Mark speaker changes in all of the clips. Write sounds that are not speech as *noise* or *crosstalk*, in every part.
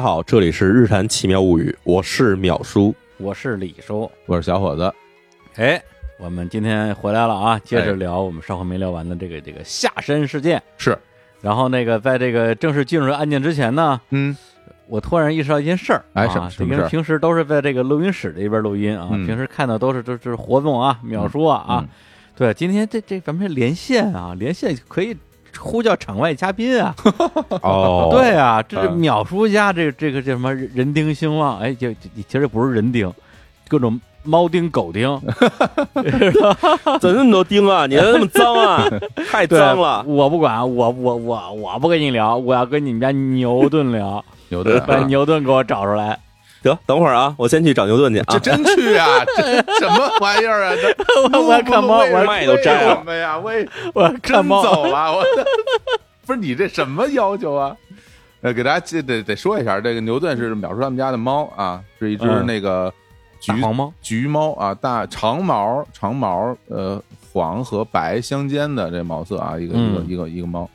Speaker 1: 好，这里是《日谈奇妙物语》，我是淼叔。
Speaker 2: 我是李叔，
Speaker 3: 我是小伙子。
Speaker 2: 哎，我们今天回来了啊，接着
Speaker 3: 哎
Speaker 2: 聊我们上回没聊完的这个这个下山事件。
Speaker 3: 是，
Speaker 2: 然后那个在这个正式进入案件之前呢，
Speaker 3: 嗯，
Speaker 2: 我突然意识到一件事儿，
Speaker 3: 哎什么什么事
Speaker 2: 平时都是在这个录音室这边录音啊，
Speaker 3: 嗯。
Speaker 2: 平时看到都是都是活动啊、淼叔啊啊，
Speaker 3: 嗯。
Speaker 2: 对，今天这这咱们这连线啊，连线可以呼叫场外嘉宾啊，*laughs*
Speaker 1: 哦
Speaker 2: 对啊，这是
Speaker 3: 嗯
Speaker 2: 秒叔家这这个叫什么人丁兴旺，哎，就就其实不是人丁，各种猫丁狗丁，*laughs*
Speaker 1: 怎么那么多丁啊？你还那么脏啊？*laughs* 太脏了！
Speaker 2: 我不管，我我我我不跟你聊，我要跟你们家牛顿聊，
Speaker 3: 牛顿
Speaker 2: 把牛顿给我找出来。
Speaker 1: 得等会儿啊，我先去找牛顿去啊
Speaker 3: 这。真去啊？*laughs* 这什么玩意儿啊？这
Speaker 2: 我看猫，我要
Speaker 1: 麦都摘了
Speaker 3: 为什么呀？我
Speaker 2: 我要看
Speaker 3: 真
Speaker 2: 猫。
Speaker 3: 走了？我不是你这什么要求啊？呃，给大家记得得说一下，这个牛顿是秒叔他们家的猫啊，是一只
Speaker 2: 嗯
Speaker 3: 那个橘
Speaker 2: 猫，
Speaker 3: 橘猫啊，大长毛长毛，呃，黄和白相间的这毛色啊，一个一个
Speaker 2: 嗯
Speaker 3: 一个一个猫。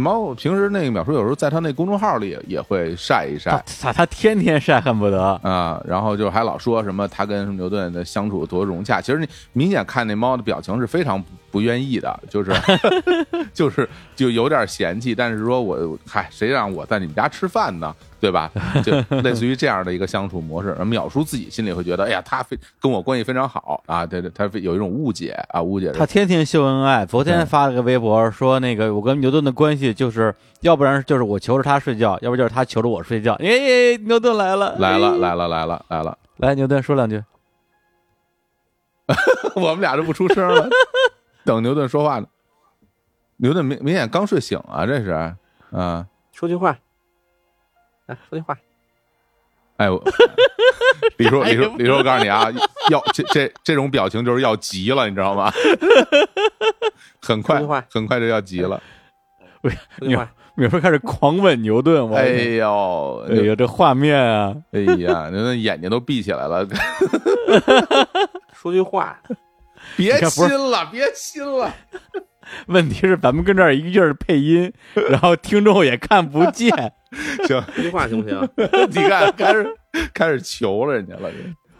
Speaker 3: 猫平时那个淼叔有时候在他那公众号里也也会晒一晒
Speaker 2: 他，他他天天晒，恨不得。
Speaker 3: 啊，然后就还老说什么他跟什么牛顿的相处多融洽，其实你明显看那猫的表情是非常不不愿意的，就是 *laughs* 就是就有点嫌弃，但是说我嗨，谁让我在你们家吃饭呢，对吧？*laughs* 就类似于这样的一个相处模式。而淼叔自己心里会觉得，哎呀，他非跟我关系非常好啊，对对，他有一种误解啊，误解
Speaker 2: 他天天秀恩爱，昨天发了个微博说，那个我跟牛顿的关系就是，要不然就是我求着他睡觉，要不就是他求着我睡觉。哎，牛顿来了，
Speaker 3: 来了
Speaker 2: 哎
Speaker 3: 来了来了来了，
Speaker 2: 来，牛顿说两句。*laughs*
Speaker 3: 我们俩就不出声了，等牛顿说话呢。牛顿明明显刚睡醒啊，这是啊。
Speaker 1: 说句话，来说句话。
Speaker 3: 哎，我 *laughs* 李叔，李叔，李叔，我告诉你啊，要这这这种表情就是要急了，你知道吗？很快很快就要急了。
Speaker 2: 米说开始狂吻牛顿，我
Speaker 3: 哎呦，
Speaker 2: 哎呦，这画面啊，*laughs*
Speaker 3: 哎呀，牛顿眼睛都闭起来了，*laughs*
Speaker 1: 说句话。
Speaker 3: 别亲了，别亲了。*laughs*
Speaker 2: 问题是咱们跟这儿一个劲儿配音，然后听众也看不见。*laughs*
Speaker 3: 行，
Speaker 1: 一句话行不行？*laughs*
Speaker 3: 你看，开始开始求了人家了。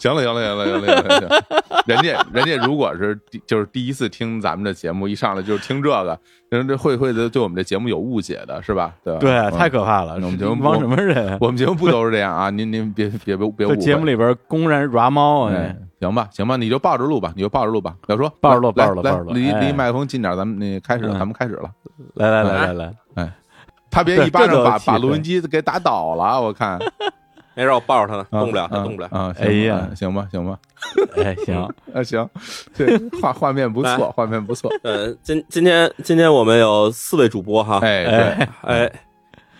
Speaker 3: 行了，行了，行了，行了，行了，行了。人家，人家如果是第就是第一次听咱们的节目，一上来就是听这个，人这会会的对我们这节目有误解的，是吧？对吧？
Speaker 2: 对，
Speaker 3: 嗯
Speaker 2: 太可怕了！
Speaker 3: 那我们节目
Speaker 2: 帮什么人？
Speaker 3: 我们节目不都是这样啊？您您别别别别误会。
Speaker 2: 节目里边公然抓猫啊！
Speaker 3: 哎，行吧，行吧，你就抱着录吧，你就抱着录吧。要说
Speaker 2: 抱着录抱着录抱着录哎
Speaker 3: 离离麦克风近点，咱们那开始咱们开始了。
Speaker 2: 来来来来来，哎
Speaker 3: 他别一巴掌把把录音机给打倒了，我看
Speaker 1: 没事，我抱着他呢，
Speaker 3: 啊
Speaker 1: 动不了，他
Speaker 3: 啊
Speaker 1: 动不了。
Speaker 3: 啊！
Speaker 2: 哎呀
Speaker 3: 行吧行吧，
Speaker 2: 哎，行，*laughs*
Speaker 3: 啊行，对画画面不错，画面不错。
Speaker 1: 呃，今今天今天我们有四位主播哈，
Speaker 3: 哎，对，
Speaker 2: 哎，
Speaker 1: 哎，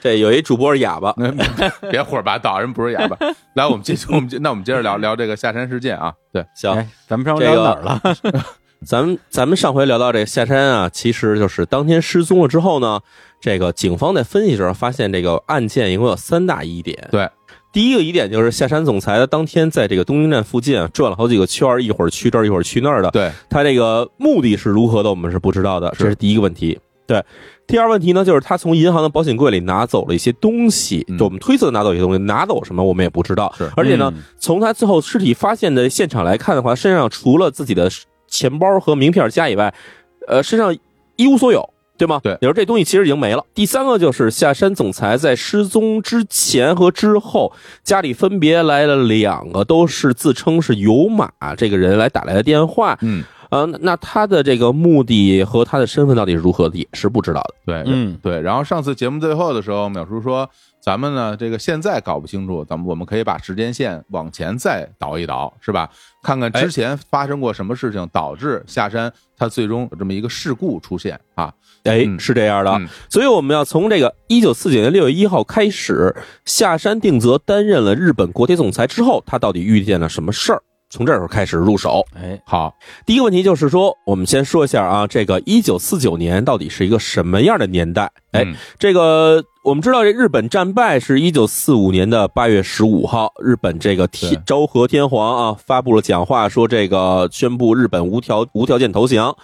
Speaker 1: 这有一主播是哑巴，*laughs*
Speaker 3: 别胡说八道，人不是哑巴。来，我们继续，我们接那我们接着聊聊这个下山事件啊。对，
Speaker 1: 行，
Speaker 2: 哎，咱们上回聊哪儿了？*laughs*
Speaker 1: 咱们咱们上回聊到这个下山啊，其实就是当天失踪了之后呢，这个警方在分析时候发现，这个案件一共有三大疑点。
Speaker 3: 对，
Speaker 1: 第一个疑点就是下山总裁的当天在这个东京站附近啊转了好几个圈儿，一会儿去这儿，一会儿去那儿的。
Speaker 3: 对，
Speaker 1: 他这个目的是如何的，我们是不知道的，这是第一个问题。对，第二问题呢，就是他从银行的保险柜里拿走了一些东西，
Speaker 3: 嗯
Speaker 1: 就我们推测拿走一些东西，拿走什么我们也不知道。
Speaker 3: 是
Speaker 1: 而且呢，
Speaker 2: 嗯
Speaker 1: 从他最后尸体发现的现场来看的话，身上除了自己的钱包和名片夹以外，呃，身上一无所有，对吗？
Speaker 3: 对
Speaker 1: 你说这东西其实已经没了。第三个就是下山总裁在失踪之前和之后，家里分别来了两个都是自称是有马这个人来打来的电话，
Speaker 3: 嗯，
Speaker 1: 呃，那那他的这个目的和他的身份到底是如何的，也是不知道的。
Speaker 3: 对，
Speaker 2: 嗯，
Speaker 3: 对。然后上次节目最后的时候，淼叔说，咱们呢这个现在搞不清楚，咱们我们可以把时间线往前再倒一倒，是吧？看看之前发生过什么事情导致下山他最终有这么一个事故出现啊？
Speaker 1: 哎，
Speaker 3: 嗯
Speaker 1: 是这样的，
Speaker 3: 嗯
Speaker 1: 所以我们要从这个一九四九年六月一号开始，下山定则担任了日本国铁总裁之后，他到底遇见了什么事儿？从这时候开始入手。
Speaker 2: 哎，
Speaker 3: 好，
Speaker 1: 第一个问题就是说，我们先说一下啊，这个一九四九年到底是一个什么样的年代？哎
Speaker 3: 嗯
Speaker 1: 这个我们知道，这日本战败是一九四五年的八月十五号，日本这个天昭和天皇啊发布了讲话，说这个宣布日本无条无条件投降。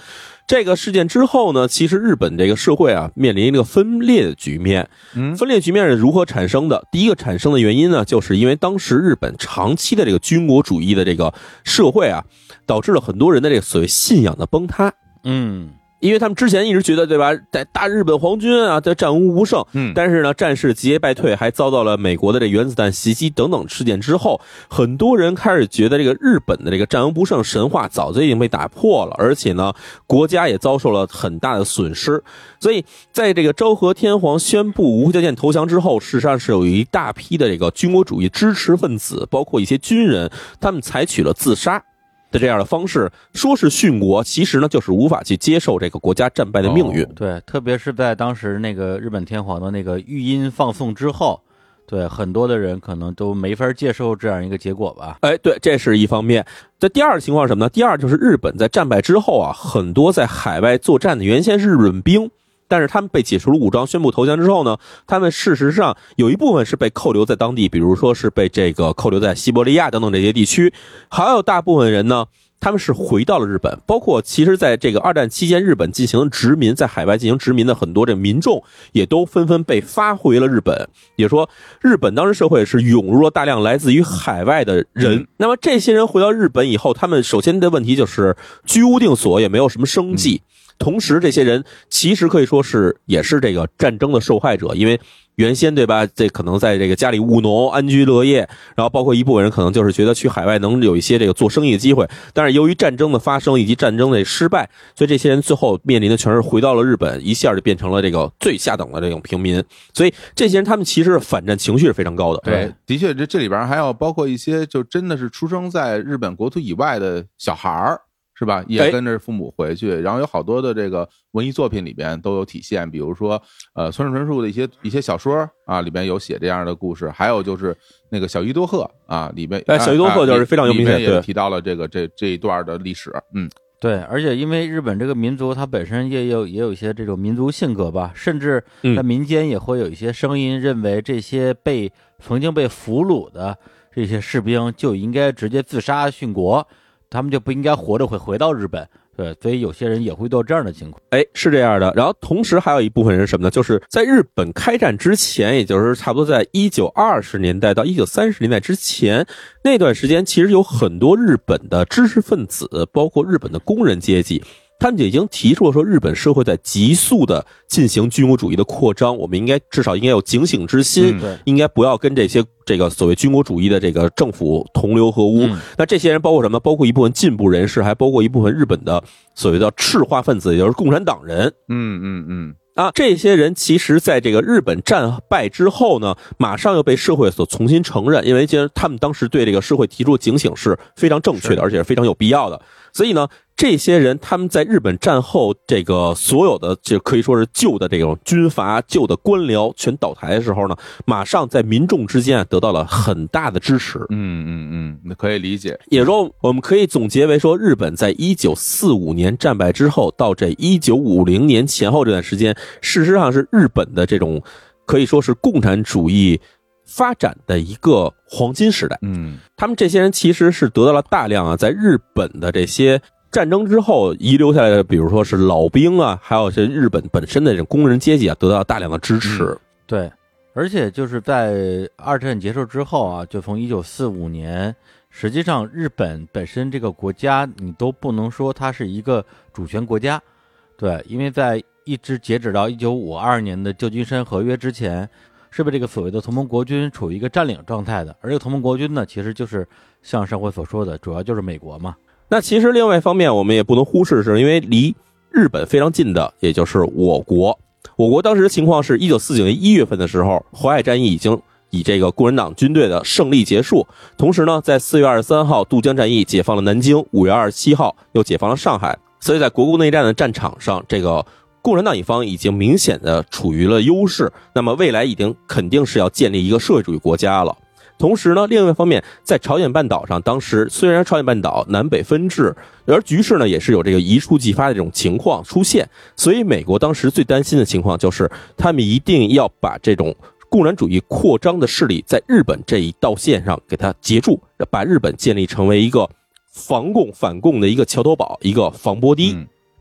Speaker 1: 这个事件之后呢，其实日本这个社会啊面临一个分裂的局面。
Speaker 3: 嗯
Speaker 1: 分裂局面是如何产生的？第一个产生的原因呢，就是因为当时日本长期的这个军国主义的这个社会啊，导致了很多人的这个所谓信仰的崩塌。
Speaker 2: 嗯，
Speaker 1: 因为他们之前一直觉得，对吧，在大日本皇军啊，在战无不胜，
Speaker 3: 嗯
Speaker 1: 但是呢，战事节节败退，还遭到了美国的这原子弹袭击等等事件之后，很多人开始觉得这个日本的这个战无不胜神话早就已经被打破了，而且呢，国家也遭受了很大的损失。所以，在这个昭和天皇宣布无条件投降之后，事实上是有一大批的这个军国主义支持分子，包括一些军人，他们采取了自杀。的这样的方式，说是殉国，其实呢就是无法去接受这个国家战败的命运。
Speaker 3: 哦
Speaker 2: 对，特别是在当时那个日本天皇的那个御音放送之后，对很多的人可能都没法接受这样一个结果吧。
Speaker 1: 哎，对，这是一方面。这第二情况是什么呢？第二就是日本在战败之后啊，很多在海外作战的原先是日本兵，但是他们被解除了武装，宣布投降之后呢，他们事实上有一部分是被扣留在当地，比如说是被这个扣留在西伯利亚等等这些地区，还有大部分人呢。他们是回到了日本，包括其实在这个二战期间，日本进行殖民，在海外进行殖民的很多这民众，也都纷纷被发回了日本。也说，日本当时社会是涌入了大量来自于海外的人。
Speaker 3: 嗯
Speaker 1: 那么这些人回到日本以后，他们首先的问题就是居无定所，也没有什么生计。同时，这些人其实可以说是也是这个战争的受害者，因为原先对吧，这可能在这个家里务农、安居乐业，然后包括一部分人可能就是觉得去海外能有一些这个做生意的机会，但是由于战争的发生以及战争的失败，所以这些人最后面临的全是回到了日本，一下就变成了这个最下等的这种平民。所以这些人他们其实反战情绪是非常高的。
Speaker 3: 对，的确，这这里边还有包括一些就真的是出生在日本国土以外的小孩儿，是吧？也
Speaker 1: 哎
Speaker 3: 跟着父母回去，然后有好多的这个文艺作品里边都有体现，比如说呃村上春树的一些一些小说啊，里边有写这样的故事，还有就是那个小伊多贺啊，里边
Speaker 1: 哎小伊多贺
Speaker 3: 啊
Speaker 1: 就是非常有名显
Speaker 3: 也提到了这个这这一段的历史，嗯
Speaker 2: 对，而且因为日本这个民族，它本身也有也有一些这种民族性格吧，甚至在
Speaker 1: 嗯
Speaker 2: 民间也会有一些声音认为这些被曾经被俘虏的这些士兵就应该直接自杀殉国，他们就不应该活着会回到日本。对，所以有些人也会遇到这样的情况。
Speaker 1: 哎，是这样的。然后同时还有一部分人什么呢？就是在日本开战之前，也就是差不多在一九二十年代到一九三十年代之前那段时间，其实有很多日本的知识分子，包括日本的工人阶级。他们就已经提出了说，日本社会在急速的进行军国主义的扩张，我们应该至少应该有警醒之心，应该不要跟这些这个所谓军国主义的这个政府同流合污。
Speaker 2: 嗯
Speaker 1: 那这些人包括什么？包括一部分进步人士，还包括一部分日本的所谓的赤化分子，也就是共产党人。
Speaker 3: 嗯嗯嗯，
Speaker 1: 啊，这些人其实在这个日本战败之后呢，马上又被社会所重新承认，因为其实他们当时对这个社会提出警醒是非常正确的，而且是非常有必要的。所以呢，这些人他们在日本战后这个所有的就可以说是旧的这种军阀、旧的官僚全倒台的时候呢，马上在民众之间啊得到了很大的支持。
Speaker 3: 嗯嗯嗯，那可以理解，
Speaker 1: 也说，我们可以总结为说，日本在一九四五年战败之后，到这一九五零年前后这段时间，事实上是日本的这种可以说是共产主义发展的一个黄金时代。
Speaker 3: 嗯
Speaker 1: 他们这些人其实是得到了大量啊，在日本的这些战争之后遗留下来的，比如说是老兵啊，还有些日本本身的这种工人阶级啊，得到了大量的支持。
Speaker 3: 嗯
Speaker 2: 对，而且就是在二战结束之后啊，就从一九四五年，实际上日本本身这个国家，你都不能说它是一个主权国家，对，因为在一直截止到一九五二年的旧金山合约之前，是被这个所谓的同盟国军处于一个占领状态的，而这个同盟国军呢，其实就是像上回所说的，主要就是美国嘛，
Speaker 1: 那其实另外一方面，我们也不能忽视，是因为离日本非常近的，也就是我国。我国当时的情况是，一九四九年一月份的时候，淮海战役已经以这个共产党军队的胜利结束。同时呢，在四月二十三号渡江战役解放了南京，五月二十七号又解放了上海。所以在国共内战的战场上，这个共产党一方已经明显的处于了优势。那么未来已经肯定是要建立一个社会主义国家了。同时呢，另外一方面，在朝鲜半岛上，当时虽然朝鲜半岛南北分治，而局势呢也是有这个一触即发的这种情况出现，所以美国当时最担心的情况就是，他们一定要把这种共产主义扩张的势力在日本这一道线上给它截住，把日本建立成为一个防共反共的一个桥头堡，一个防波堤。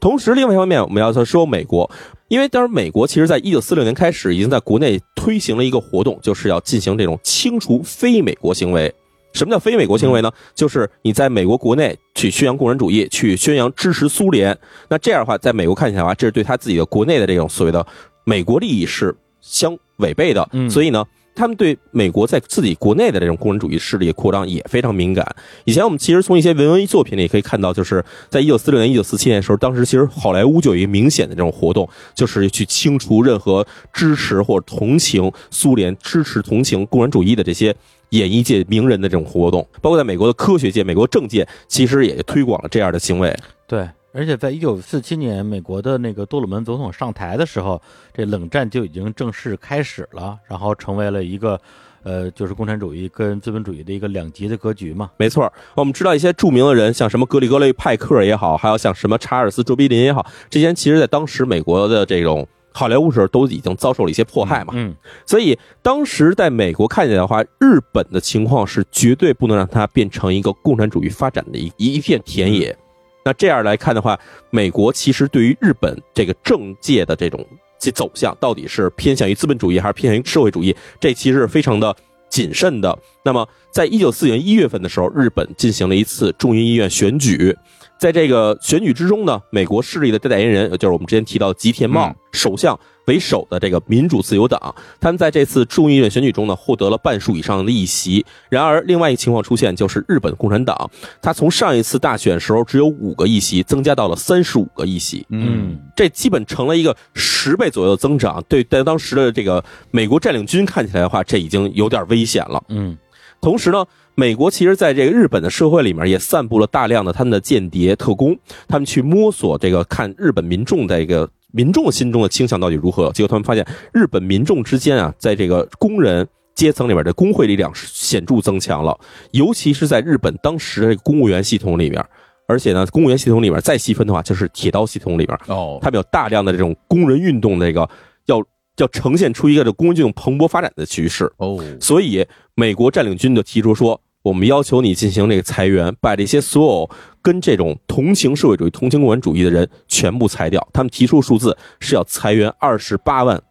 Speaker 1: 同时，另外一方面，我们要说美国，因为当时美国其实在一九四六年开始已经在国内推行了一个活动，就是要进行这种清除非美国行为。什么叫非美国行为呢？就是你在美国国内去宣扬共产主义，去宣扬支持苏联。那这样的话，在美国看起来的话，这是对他自己的国内的这种所谓的美国利益是相违背的。
Speaker 2: 嗯
Speaker 1: 所以呢，他们对美国在自己国内的这种共产主义势力扩张也非常敏感。以前我们其实从一些文艺作品里可以看到，就是在一九四六年、一九四七年的时候，当时其实好莱坞就有一个明显的这种活动，就是去清除任何支持或者同情苏联、支持同情共产主义的这些演艺界名人的这种活动，包括在美国的科学界、美国政界，其实也推广了这样的行为。
Speaker 2: 对，而且在一九四七年美国的那个杜鲁门总统上台的时候，这冷战就已经正式开始了，然后成为了一个呃，就是共产主义跟资本主义的一个两极的格局嘛。
Speaker 1: 没错，我们知道一些著名的人，像什么格里格雷·派克也好，还有像什么查尔斯·卓别林也好，这些人其实在当时美国的这种好莱坞时候都已经遭受了一些迫害嘛。
Speaker 2: 嗯，
Speaker 1: 所以当时在美国看起来的话，日本的情况是绝对不能让它变成一个共产主义发展的一一一片田野。那这样来看的话，美国其实对于日本这个政界的这种这走向，到底是偏向于资本主义还是偏向于社会主义，这其实是非常的谨慎的。那么，在一九四年一月份的时候，日本进行了一次众议院选举，在这个选举之中呢，美国势力的代言人，就是我们之前提到吉田茂
Speaker 3: 嗯
Speaker 1: 首相为首的这个民主自由党，他们在这次众议院选举中呢，获得了半数以上的议席。然而，另外一个情况出现，就是日本共产党，他从上一次大选时候只有五个议席，增加到了三十五个议席。
Speaker 2: 嗯，
Speaker 1: 这基本成了一个十倍左右的增长。对，在当时的这个美国占领军看起来的话，这已经有点危险了。
Speaker 2: 嗯，
Speaker 1: 同时呢，美国其实在这个日本的社会里面也散布了大量的他们的间谍特工，他们去摸索这个看日本民众的一个民众心中的倾向到底如何。结果他们发现，日本民众之间啊，在这个工人。阶层里面的工会力量是显著增强了，尤其是在日本当时的公务员系统里面，而且呢，公务员系统里面再细分的话，就是铁道系统里面，
Speaker 3: 哦，
Speaker 1: 他们有大量的这种工人运动，这个要要呈现出一个这工人运动蓬勃发展的趋势。
Speaker 3: 哦，
Speaker 1: 所以美国占领军就提出说，我们要求你进行这个裁员，把这些所有跟这种同情社会主义、同情共产主义的人全部裁掉。他们提出数字是要裁员二十八万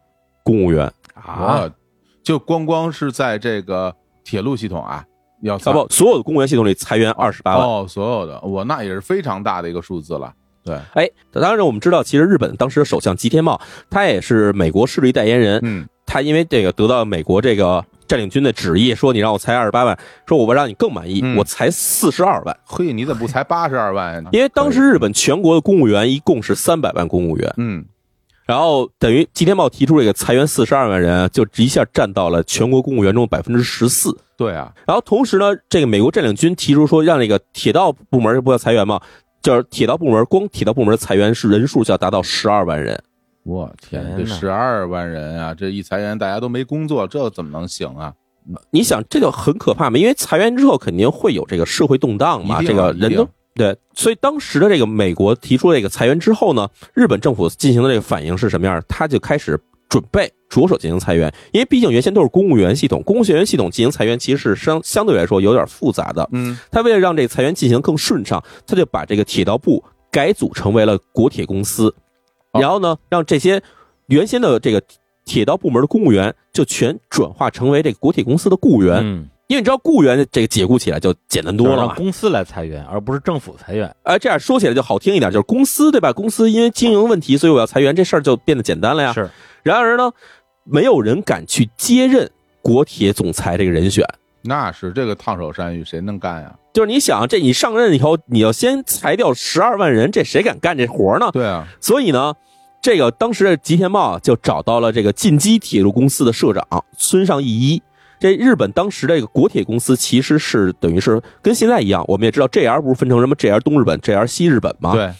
Speaker 1: 公务员，
Speaker 2: 啊，
Speaker 3: 就光光是在这个铁路系统啊，要
Speaker 1: 啊不，所有的公务员系统里裁员二十八万。
Speaker 3: 哦，所有的，我那也是非常大的一个数字了。对，
Speaker 1: 哎，当然我们知道，其实日本当时的首相吉田茂，他也是美国势力代言人，
Speaker 3: 嗯，
Speaker 1: 他因为这个得到美国这个占领军的旨意，说你让我裁二十八万，说我让你更满意，
Speaker 3: 嗯
Speaker 1: 我裁四十二万。
Speaker 3: 嘿，你怎么不裁八十二万呢？*laughs*
Speaker 1: 因为当时日本全国的公务员一共是三百万公务员，
Speaker 3: 嗯，
Speaker 1: 然后等于吉田茂提出这个裁员四十二万人，就一下占到了全国公务员中百分之十四。
Speaker 3: 对啊，
Speaker 1: 然后同时呢，这个美国占领军提出说，让那个铁道部门不要裁员嘛，就是铁道部门光铁道部门的裁员是人数就要达到十二万人。
Speaker 3: 我天，这十二万人啊，这一裁员大家都没工作，这怎么能行啊？
Speaker 1: 你想，这就很可怕嘛，因为裁员之后肯定会有这个社会动荡嘛，这个人都对，所以当时的这个美国提出这个裁员之后呢，日本政府进行的这个反应是什么样？他就开始准备着手进行裁员，因为毕竟原先都是公务员系统，公务员系统进行裁员其实是相相对来说有点复杂的。
Speaker 3: 嗯，
Speaker 1: 他为了让这个裁员进行更顺畅，他就把这个铁道部改组成为了国铁公司，
Speaker 3: 哦
Speaker 1: 然后呢，让这些原先的这个铁道部门的公务员就全转化成为这个国铁公司的雇员。
Speaker 2: 嗯，
Speaker 1: 因为你知道雇员这个解雇起来就简单多了嘛。
Speaker 2: 公司来裁员，而不是政府裁员。
Speaker 1: 哎，这样说起来就好听一点，就是公司对吧？公司因为经营问题，所以我要裁员，这事儿就变得简单了呀。
Speaker 2: 是，
Speaker 1: 然而呢，没有人敢去接任国铁总裁这个人选。
Speaker 3: 那是这个烫手山芋，谁能干呀？
Speaker 1: 就是你想，这你上任以后，你要先裁掉十二万人，这谁敢干这活呢？
Speaker 3: 对啊，
Speaker 1: 所以呢，这个当时的吉田茂啊就找到了这个近畿铁路公司的社长村上义一。这日本当时这个国铁公司其实是等于是跟现在一样，我们也知道 JR 不是分成什么 JR 东日本、JR 西日本吗？，
Speaker 3: 对，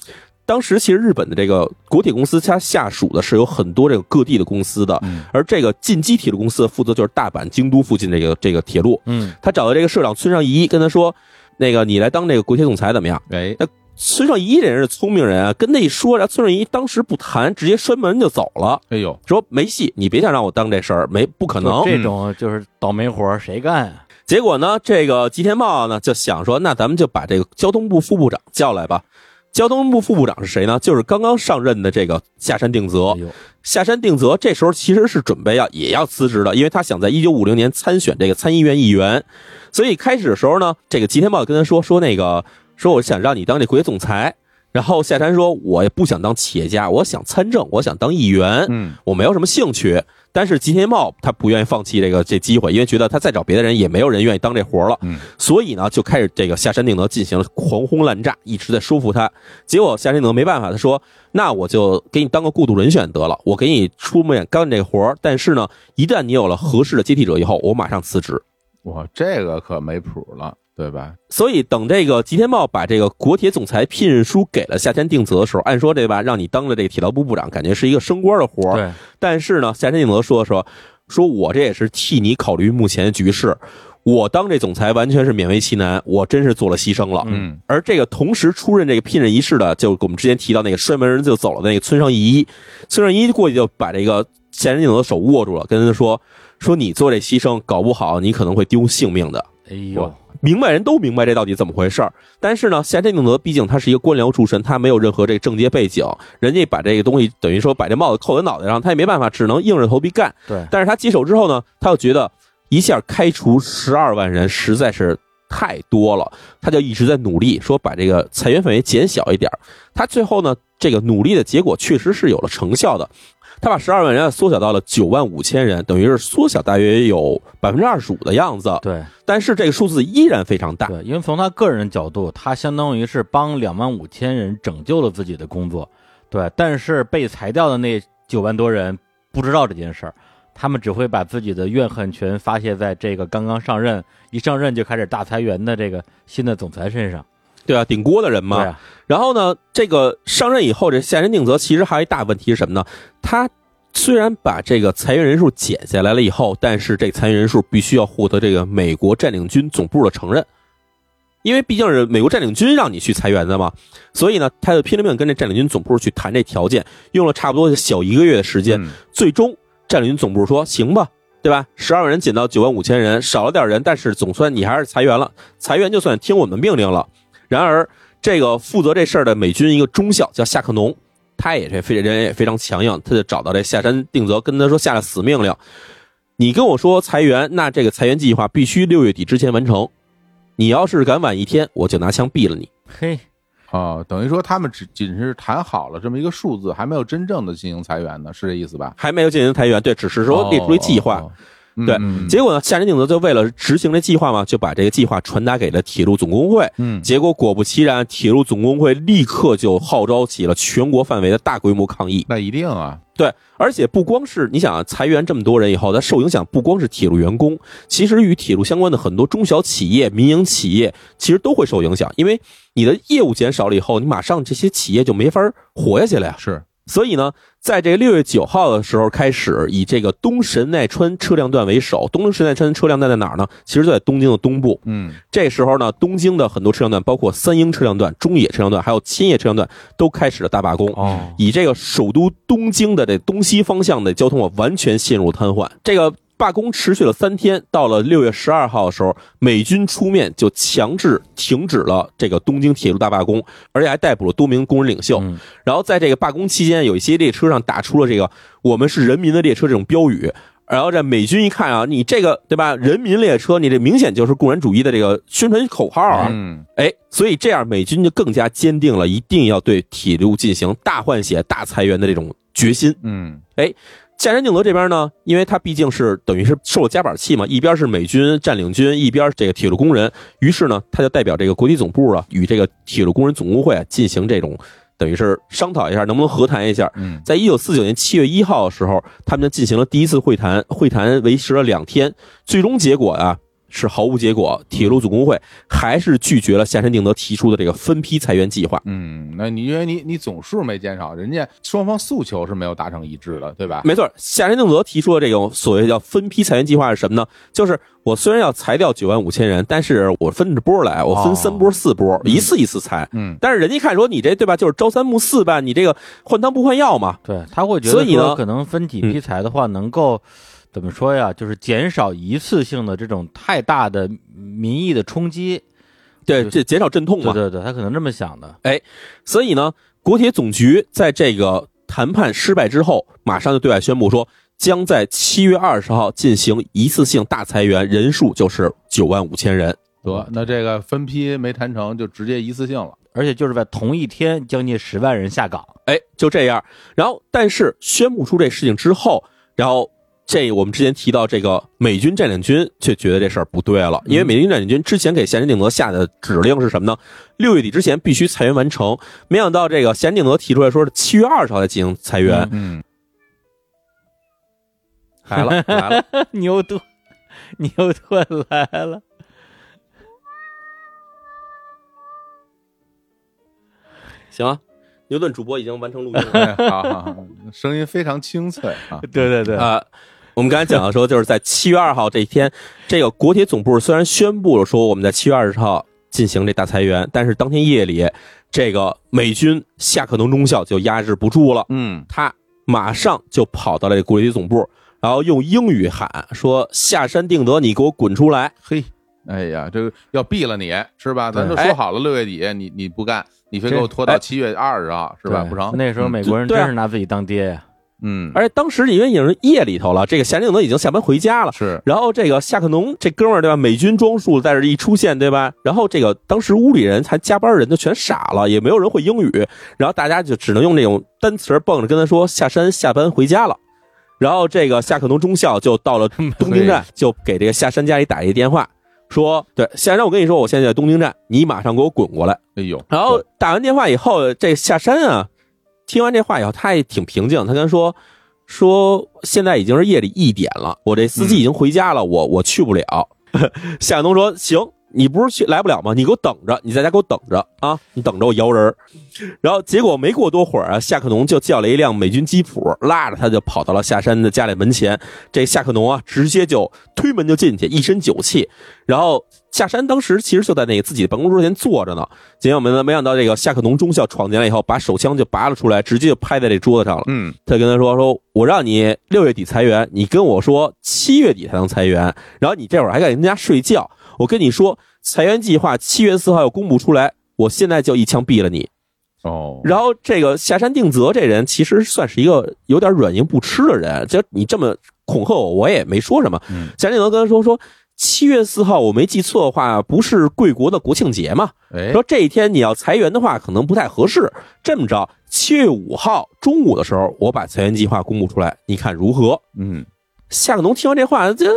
Speaker 1: 当时其实日本的这个国铁公司，它下属的是有很多这个各地的公司的，
Speaker 3: 嗯
Speaker 1: 而这个近畿铁路公司负责就是大阪、京都附近这个这个铁路。
Speaker 2: 嗯，
Speaker 1: 他找到这个社长村上仪，跟他说：“那个你来当这个国铁总裁怎么样
Speaker 3: 哎，？”
Speaker 1: 村上仪这人是聪明人啊，跟他一说，然后村上仪当时不谈，直接摔门就走了，
Speaker 3: 哎呦，
Speaker 1: 说没戏，你别想让我当这事儿，没不可能。
Speaker 2: 这种就是倒霉活儿谁干啊？
Speaker 1: 结果呢，这个吉田茂呢就想说，那咱们就把这个交通部副部长叫来吧。交通部副部长是谁呢？就是刚刚上任的这个下山定则
Speaker 2: 哎。
Speaker 1: 下山定则这时候其实是准备要也要辞职的，因为他想在一九五零年参选这个参议院议员。所以开始的时候呢，这个吉田茂跟他说说那个说我想让你当这国铁总裁。然后夏山说，我也不想当企业家，我想参政，我想当议员。
Speaker 3: 嗯，
Speaker 1: 我没有什么兴趣。但是吉田茂他不愿意放弃这个这机会，因为觉得他再找别的人也没有人愿意当这活了。
Speaker 3: 嗯，
Speaker 1: 所以呢，就开始这个下山定德进行了狂轰滥炸，一直在说服他。结果夏山定德没办法，他说：“那我就给你当个过渡人选得了，我给你出面干这活儿但是呢，一旦你有了合适的接替者以后，我马上辞职。”
Speaker 3: 哇，这个可没谱了，对吧？
Speaker 1: 所以等这个吉田茂把这个国铁总裁聘任书给了夏田定则的时候，按说对吧，让你当了这个铁道部部长，感觉是一个升官的活儿。
Speaker 2: 对，
Speaker 1: 但是呢，夏田定则说说说我这也是替你考虑目前的局势，我当这总裁完全是勉为其难，我真是做了牺牲了。
Speaker 3: 嗯
Speaker 1: 而这个同时出任这个聘任仪式的，就我们之前提到那个摔门人就走了的那个村上一，村上一过去就把这个夏田定则的手握住了，跟他说说你做这牺牲，搞不好你可能会丢性命的。
Speaker 2: 哎呦，
Speaker 1: 明白人都明白这到底怎么回事儿，但是呢，夏田定德毕竟他是一个官僚出身，他没有任何这个政界背景，人家把这个东西等于说把这帽子扣在脑袋上，他也没办法，只能硬着头皮干。
Speaker 2: 对，
Speaker 1: 但是他接手之后呢，他又觉得一下开除十二万人实在是太多了，他就一直在努力说把这个裁员范围减小一点。他最后呢，这个努力的结果确实是有了成效的。他把十二万人缩小到了九万五千人，等于是缩小大约有百分之二十五的样子。
Speaker 2: 对
Speaker 1: 但是这个数字依然非常大。
Speaker 2: 对，因为从他个人角度，他相当于是帮两万五千人拯救了自己的工作，对。但是被裁掉的那九万多人不知道这件事儿，他们只会把自己的怨恨全发泄在这个刚刚上任、一上任就开始大裁员的这个新的总裁身上。
Speaker 1: 对啊，顶锅的人嘛。
Speaker 2: 啊，
Speaker 1: 然后呢，这个上任以后，这下任定则其实还有一大问题是什么呢？他虽然把这个裁员人数减下来了以后，但是这裁员人数必须要获得这个美国占领军总部的承认，因为毕竟是美国占领军让你去裁员的嘛，所以呢，他就拼了命跟这占领军总部去谈这条件，用了差不多小一个月的时间，
Speaker 3: 嗯
Speaker 1: 最终占领军总部说行吧，对吧？十二万人减到九万五千人，少了点人，但是总算你还是裁员了，裁员就算听我们命令了。然而，这个负责这事儿的美军一个中校叫夏克农，他也是非人也非常强硬，他就找到这下山定则，跟他说下了死命令，你跟我说裁员，那这个裁员计划必须六月底之前完成。你要是敢晚一天，我就拿枪毙了你。
Speaker 2: 嘿，
Speaker 3: 哦，等于说他们只仅是谈好了这么一个数字，还没有真正的进行裁员呢，是这意思吧？
Speaker 1: 还没有进行裁员，对，只是说列出了计划。对
Speaker 3: 嗯
Speaker 1: 结果呢，夏仁定则就为了执行这计划嘛，就把这个计划传达给了铁路总工会。
Speaker 3: 嗯
Speaker 1: 结果果不其然，铁路总工会立刻就号召起了全国范围的大规模抗议。
Speaker 3: 那一定啊，
Speaker 1: 对，而且不光是你想啊裁员这么多人以后，它受影响不光是铁路员工，其实与铁路相关的很多中小企业、民营企业其实都会受影响，因为你的业务减少了以后，你马上这些企业就没法活下去了呀。
Speaker 3: 是
Speaker 1: 所以呢，在这个六月九号的时候开始，以这个东神奈川车辆段为首。东神奈川车辆段在哪儿呢？其实就在东京的东部。
Speaker 3: 嗯
Speaker 1: 这时候呢，东京的很多车辆段，包括三鹰车辆段、中野车辆段，还有千叶车辆段，都开始了大罢工。
Speaker 2: 哦，
Speaker 1: 以这个首都东京的这东西方向的交通啊，完全陷入瘫痪。这个罢工持续了三天，到了六月十二号的时候，美军出面就强制停止了这个东京铁路大罢工，而且还逮捕了多名工人领袖。
Speaker 2: 嗯
Speaker 1: 然后在这个罢工期间，有一些列车上打出了这个“我们是人民的列车”这种标语。然后这美军一看啊，你这个对吧？人民列车，你这明显就是共产主义的这个宣传口号啊！
Speaker 3: 嗯
Speaker 1: 哎，所以这样美军就更加坚定了一定要对铁路进行大换血、大裁员的这种决心。
Speaker 3: 嗯
Speaker 1: 下山敬德这边呢，因为他毕竟是等于是受了夹板气嘛，一边是美军占领军，一边这个铁路工人，于是呢，他就代表这个国际总部啊，与这个铁路工人总工会啊进行这种等于是商讨一下，能不能和谈一下。
Speaker 3: 嗯
Speaker 1: 在一九四九年七月一号的时候，他们就进行了第一次会谈，会谈维持了两天，最终结果啊是毫无结果，铁路总工会还是拒绝了夏山定德提出的这个分批裁员计划。
Speaker 3: 嗯，那你因为你你总数没减少，人家双方诉求是没有达成一致的，对吧？
Speaker 1: 没错，夏山定德提出的这种所谓叫分批裁员计划是什么呢？就是我虽然要裁掉九万五千人，但是我分着波来，我分三波、四波，一次一次裁。
Speaker 3: 嗯，
Speaker 1: 但是人家一看说你这对吧，就是朝三暮四吧，你这个换汤不换药嘛。
Speaker 2: 对他会觉得
Speaker 1: 所以呢
Speaker 2: 得，可能分几批裁的话，能够怎么说呀？就是减少一次性的这种太大的民意的冲击。
Speaker 1: 对，
Speaker 2: 对
Speaker 1: 这减少阵痛嘛。
Speaker 2: 对对对，他可能这么想的。
Speaker 1: 所以呢，国铁总局在这个谈判失败之后，马上就对外宣布说，将在七月二十号进行一次性大裁员，人数就是九万五千人。
Speaker 3: 得，那这个分批没谈成，就直接一次性了。
Speaker 2: 而且就是在同一天，将近十万人下岗。
Speaker 1: 哎，就这样。然后，但是宣布出这事情之后，然后这我们之前提到这个美军占领军却觉得这事儿不对了，因为美军占领军之前给咸山定则下的指令是什么呢？六月底之前必须裁员完成。没想到这个咸山定则提出来说是七月二十号才进行裁员，
Speaker 3: 嗯，
Speaker 1: 来 *laughs* 了来了。*laughs*
Speaker 2: 牛顿，牛顿来了。
Speaker 1: 行啊，牛顿主播已经完成录音了。
Speaker 3: 哎好好好，声音非常清脆啊。
Speaker 2: 对对对
Speaker 1: 啊、我们刚才讲的说，就是在七月二号这一天，这个国铁总部虽然宣布了说我们在七月二十号进行这大裁员，但是当天夜里，这个美军夏克农中校就压制不住了，
Speaker 3: 嗯，
Speaker 1: 他马上就跑到了这国铁总部，然后用英语喊说：“下山定德，你给我滚出来
Speaker 3: 嘿，哎呀，这个要毙了你是吧？咱
Speaker 2: 对
Speaker 3: 都说好了，六月底你你不干，你非给我拖到
Speaker 1: 哎
Speaker 3: 七月二十号是吧？不成。
Speaker 2: 那时候美国人真是拿自己当爹呀。
Speaker 3: 嗯，！”
Speaker 1: 而且当时因为已经是夜里头了，这个夏定则已经下班回家了。
Speaker 3: 是
Speaker 1: 然后这个夏克农这哥们儿对吧？美军装束在这一出现对吧？然后这个当时屋里人才加班人就全傻了，也没有人会英语，然后大家就只能用这种单词蹦着跟他说下山下班回家了。然后这个夏克农中校就到了 *laughs* 东京站，就给这个夏山家里打一个电话，说：“对，下山，我跟你说，我现在在东京站，你马上给我滚过来。”
Speaker 3: 哎呦，
Speaker 1: 然后打完电话以后，这夏山啊，听完这话以后，他也挺平静。他跟他说说，现在已经是夜里一点了，我这司机已经回家了，我我去不了。*laughs* 夏晓东说：“行，你不是去来不了吗？你给我等着，你在家给我等着啊，你等着我摇人。”然后结果没过多会儿啊，夏克农就叫了一辆美军吉普，拉着他就跑到了夏山的家里门前。这夏克农啊，直接就推门就进去，一身酒气。然后夏山当时其实就在那个自己的办公桌前坐着呢，结果没没想到这个夏克农中校闯进来以后，把手枪就拔了出来，直接就拍在这桌子上了。
Speaker 3: 嗯，
Speaker 1: 他跟他说：“说我让你六月底裁员，你跟我说七月底才能裁员，然后你这会儿还在人家睡觉。我跟你说，裁员计划七月四号要公布出来，我现在就一枪毙了你。”
Speaker 3: 哦，
Speaker 1: 然后这个下山定则这人其实算是一个有点软硬不吃的人，就你这么恐吓我，我也没说什么。
Speaker 3: 嗯
Speaker 1: 下山定则跟他说说。七月四号，我没记错的话，不是贵国的国庆节吗？
Speaker 3: 哎，
Speaker 1: 说这一天你要裁员的话，可能不太合适。这么着，七月五号中午的时候，我把裁员计划公布出来，你看如何？
Speaker 3: 嗯，
Speaker 1: 夏克农听完这话，这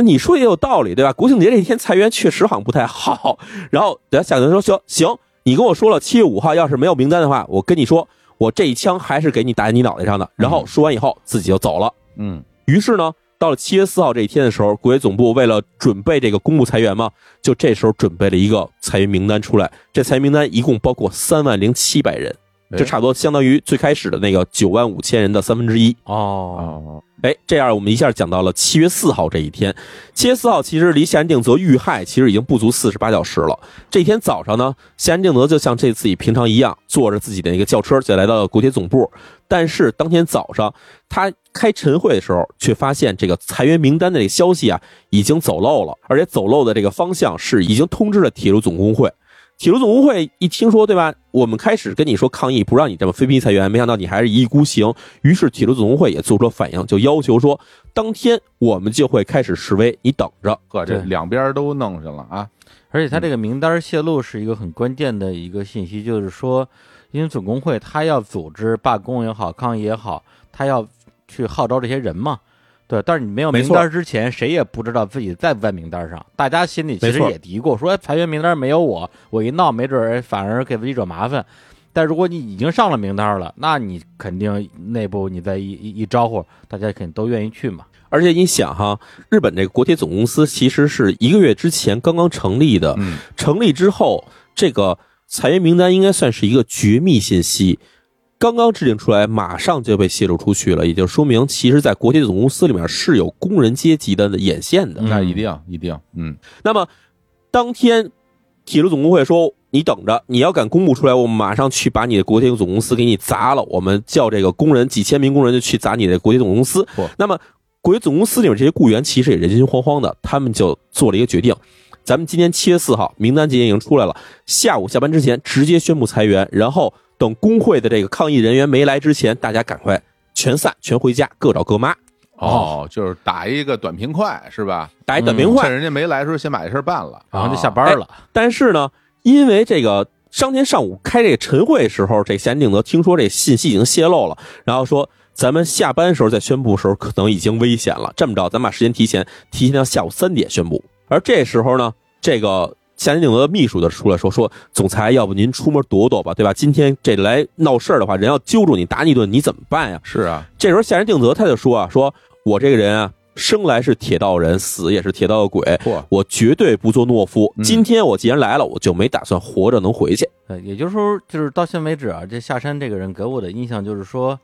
Speaker 1: 那你说也有道理，对吧？国庆节这一天裁员确实好像不太好。*laughs* 然后，对夏克农说：“行行，你跟我说了，七月五号要是没有名单的话，我跟你说，我这一枪还是给你打在你脑袋上的。”然后说完以后，自己就走了。
Speaker 3: 嗯，
Speaker 1: 于是呢，到了七月四号这一天的时候，国铁总部为了准备这个公布裁员嘛，就这时候准备了一个裁员名单出来。这裁员名单一共包括三万零七百人，这差不多相当于最开始的那个九万五千人的三分之一。
Speaker 2: 哦，
Speaker 3: 哦，
Speaker 1: 哎，这样我们一下讲到了七月四号这一天。七月四号其实离夏安定则遇害其实已经不足四十八小时了。这天早上呢，夏安定则就像这次以平常一样，坐着自己的那个轿车就来到了国铁总部。但是当天早上他开晨会的时候，却发现这个裁员名单的这个消息啊已经走漏了，而且走漏的这个方向是已经通知了铁路总工会。铁路总工会一听说，对吧？我们开始跟你说抗议，不让你这么非批裁员，没想到你还是一意孤行。于是铁路总工会也做出了反应，就要求说，当天我们就会开始示威，你等着。
Speaker 3: 哥，这两边都弄上了啊。
Speaker 2: 而且他这个名单泄露是一个很关键的一个信息，就是说，因为总工会他要组织罢工也好，抗议也好，他要去号召这些人嘛。对，但是你没有名单之前，谁也不知道自己在不在名单上。大家心里其实也嘀咕，说哎裁员名单没有我，我一闹，没准儿哎反而给自己惹麻烦。但如果你已经上了名单了，那你肯定内部你再一一一招呼，大家肯定都愿意去嘛。
Speaker 1: 而且你想哈，日本这个国铁总公司其实是一个月之前刚刚成立的，
Speaker 3: 嗯
Speaker 1: 成立之后，这个裁员名单应该算是一个绝密信息，刚刚制定出来，马上就被泄露出去了，也就说明，其实，在国铁总公司里面是有工人阶级的眼线的。
Speaker 2: 嗯
Speaker 3: 那一定一定，嗯
Speaker 1: 那么，当天铁路总工会说：“你等着，你要敢公布出来，我们马上去把你的国铁总公司给你砸了。我们叫这个工人几千名工人就去砸你的国铁总公司。那么，国铁总公司里面这些雇员其实也人心惶惶的，他们就做了一个决定。咱们今天七月四号名单今天已经出来了，下午下班之前直接宣布裁员，然后等工会的这个抗议人员没来之前，大家赶快全散，全回家，各找各妈，
Speaker 3: 哦，就是打一个短平快是吧？
Speaker 1: 打一短平快。
Speaker 3: 趁人家没来的时候，先把这事儿办了，
Speaker 2: 然后就
Speaker 3: 啊
Speaker 2: 下班了。
Speaker 1: 但是呢，因为这个当天上午开这个晨会的时候，这夏定德听说这信息已经泄露了，然后说咱们下班时候再宣布的时候可能已经危险了。这么着，咱把时间提前，提前到下午三点宣布。而这时候呢，这个夏定则的秘书就出来说说，总裁，要不您出门躲躲吧，对吧？今天这来闹事儿的话，人要揪住你打你一顿，你怎么办呀？
Speaker 3: 是啊，
Speaker 1: 这时候夏人定则他就说啊，说我这个人啊，生来是铁道人，死也是铁道的鬼。
Speaker 3: 嚯，
Speaker 1: 我绝对不做懦夫。
Speaker 3: 嗯
Speaker 1: 今天我既然来了，我就没打算活着能回去。
Speaker 2: 呃，也就是说，就是到现在为止啊，这夏山这个人给我的印象就是说，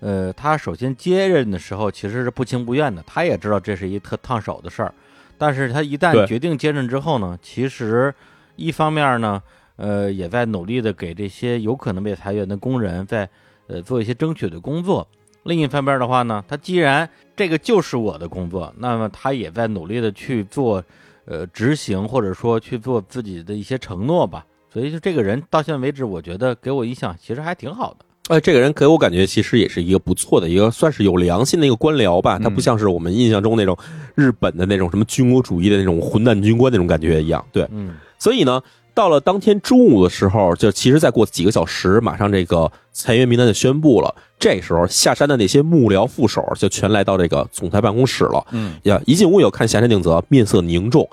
Speaker 2: 呃，他首先接任的时候其实是不情不愿的，他也知道这是一特烫手的事儿，但是他一旦决定接任之后呢，其实一方面呢，呃，也在努力的给这些有可能被裁员的工人在呃做一些争取的工作。另一方面的话呢，他既然这个就是我的工作，那么他也在努力的去做，呃，执行或者说去做自己的一些承诺吧。所以就这个人到现在为止，我觉得给我印象其实还挺好的。
Speaker 1: 哎，这个人给我感觉其实也是一个不错的一个，算是有良心的一个官僚吧。他不像是我们印象中那种日本的那种什么军国主义的那种混蛋军官那种感觉一样。对，
Speaker 2: 嗯
Speaker 1: 所以呢，到了当天中午的时候，就其实再过几个小时，马上这个裁员名单就宣布了。这时候下山的那些幕僚副手就全来到这个总裁办公室了。
Speaker 3: 嗯
Speaker 1: 呀，一进屋有看下山定则，面色凝重。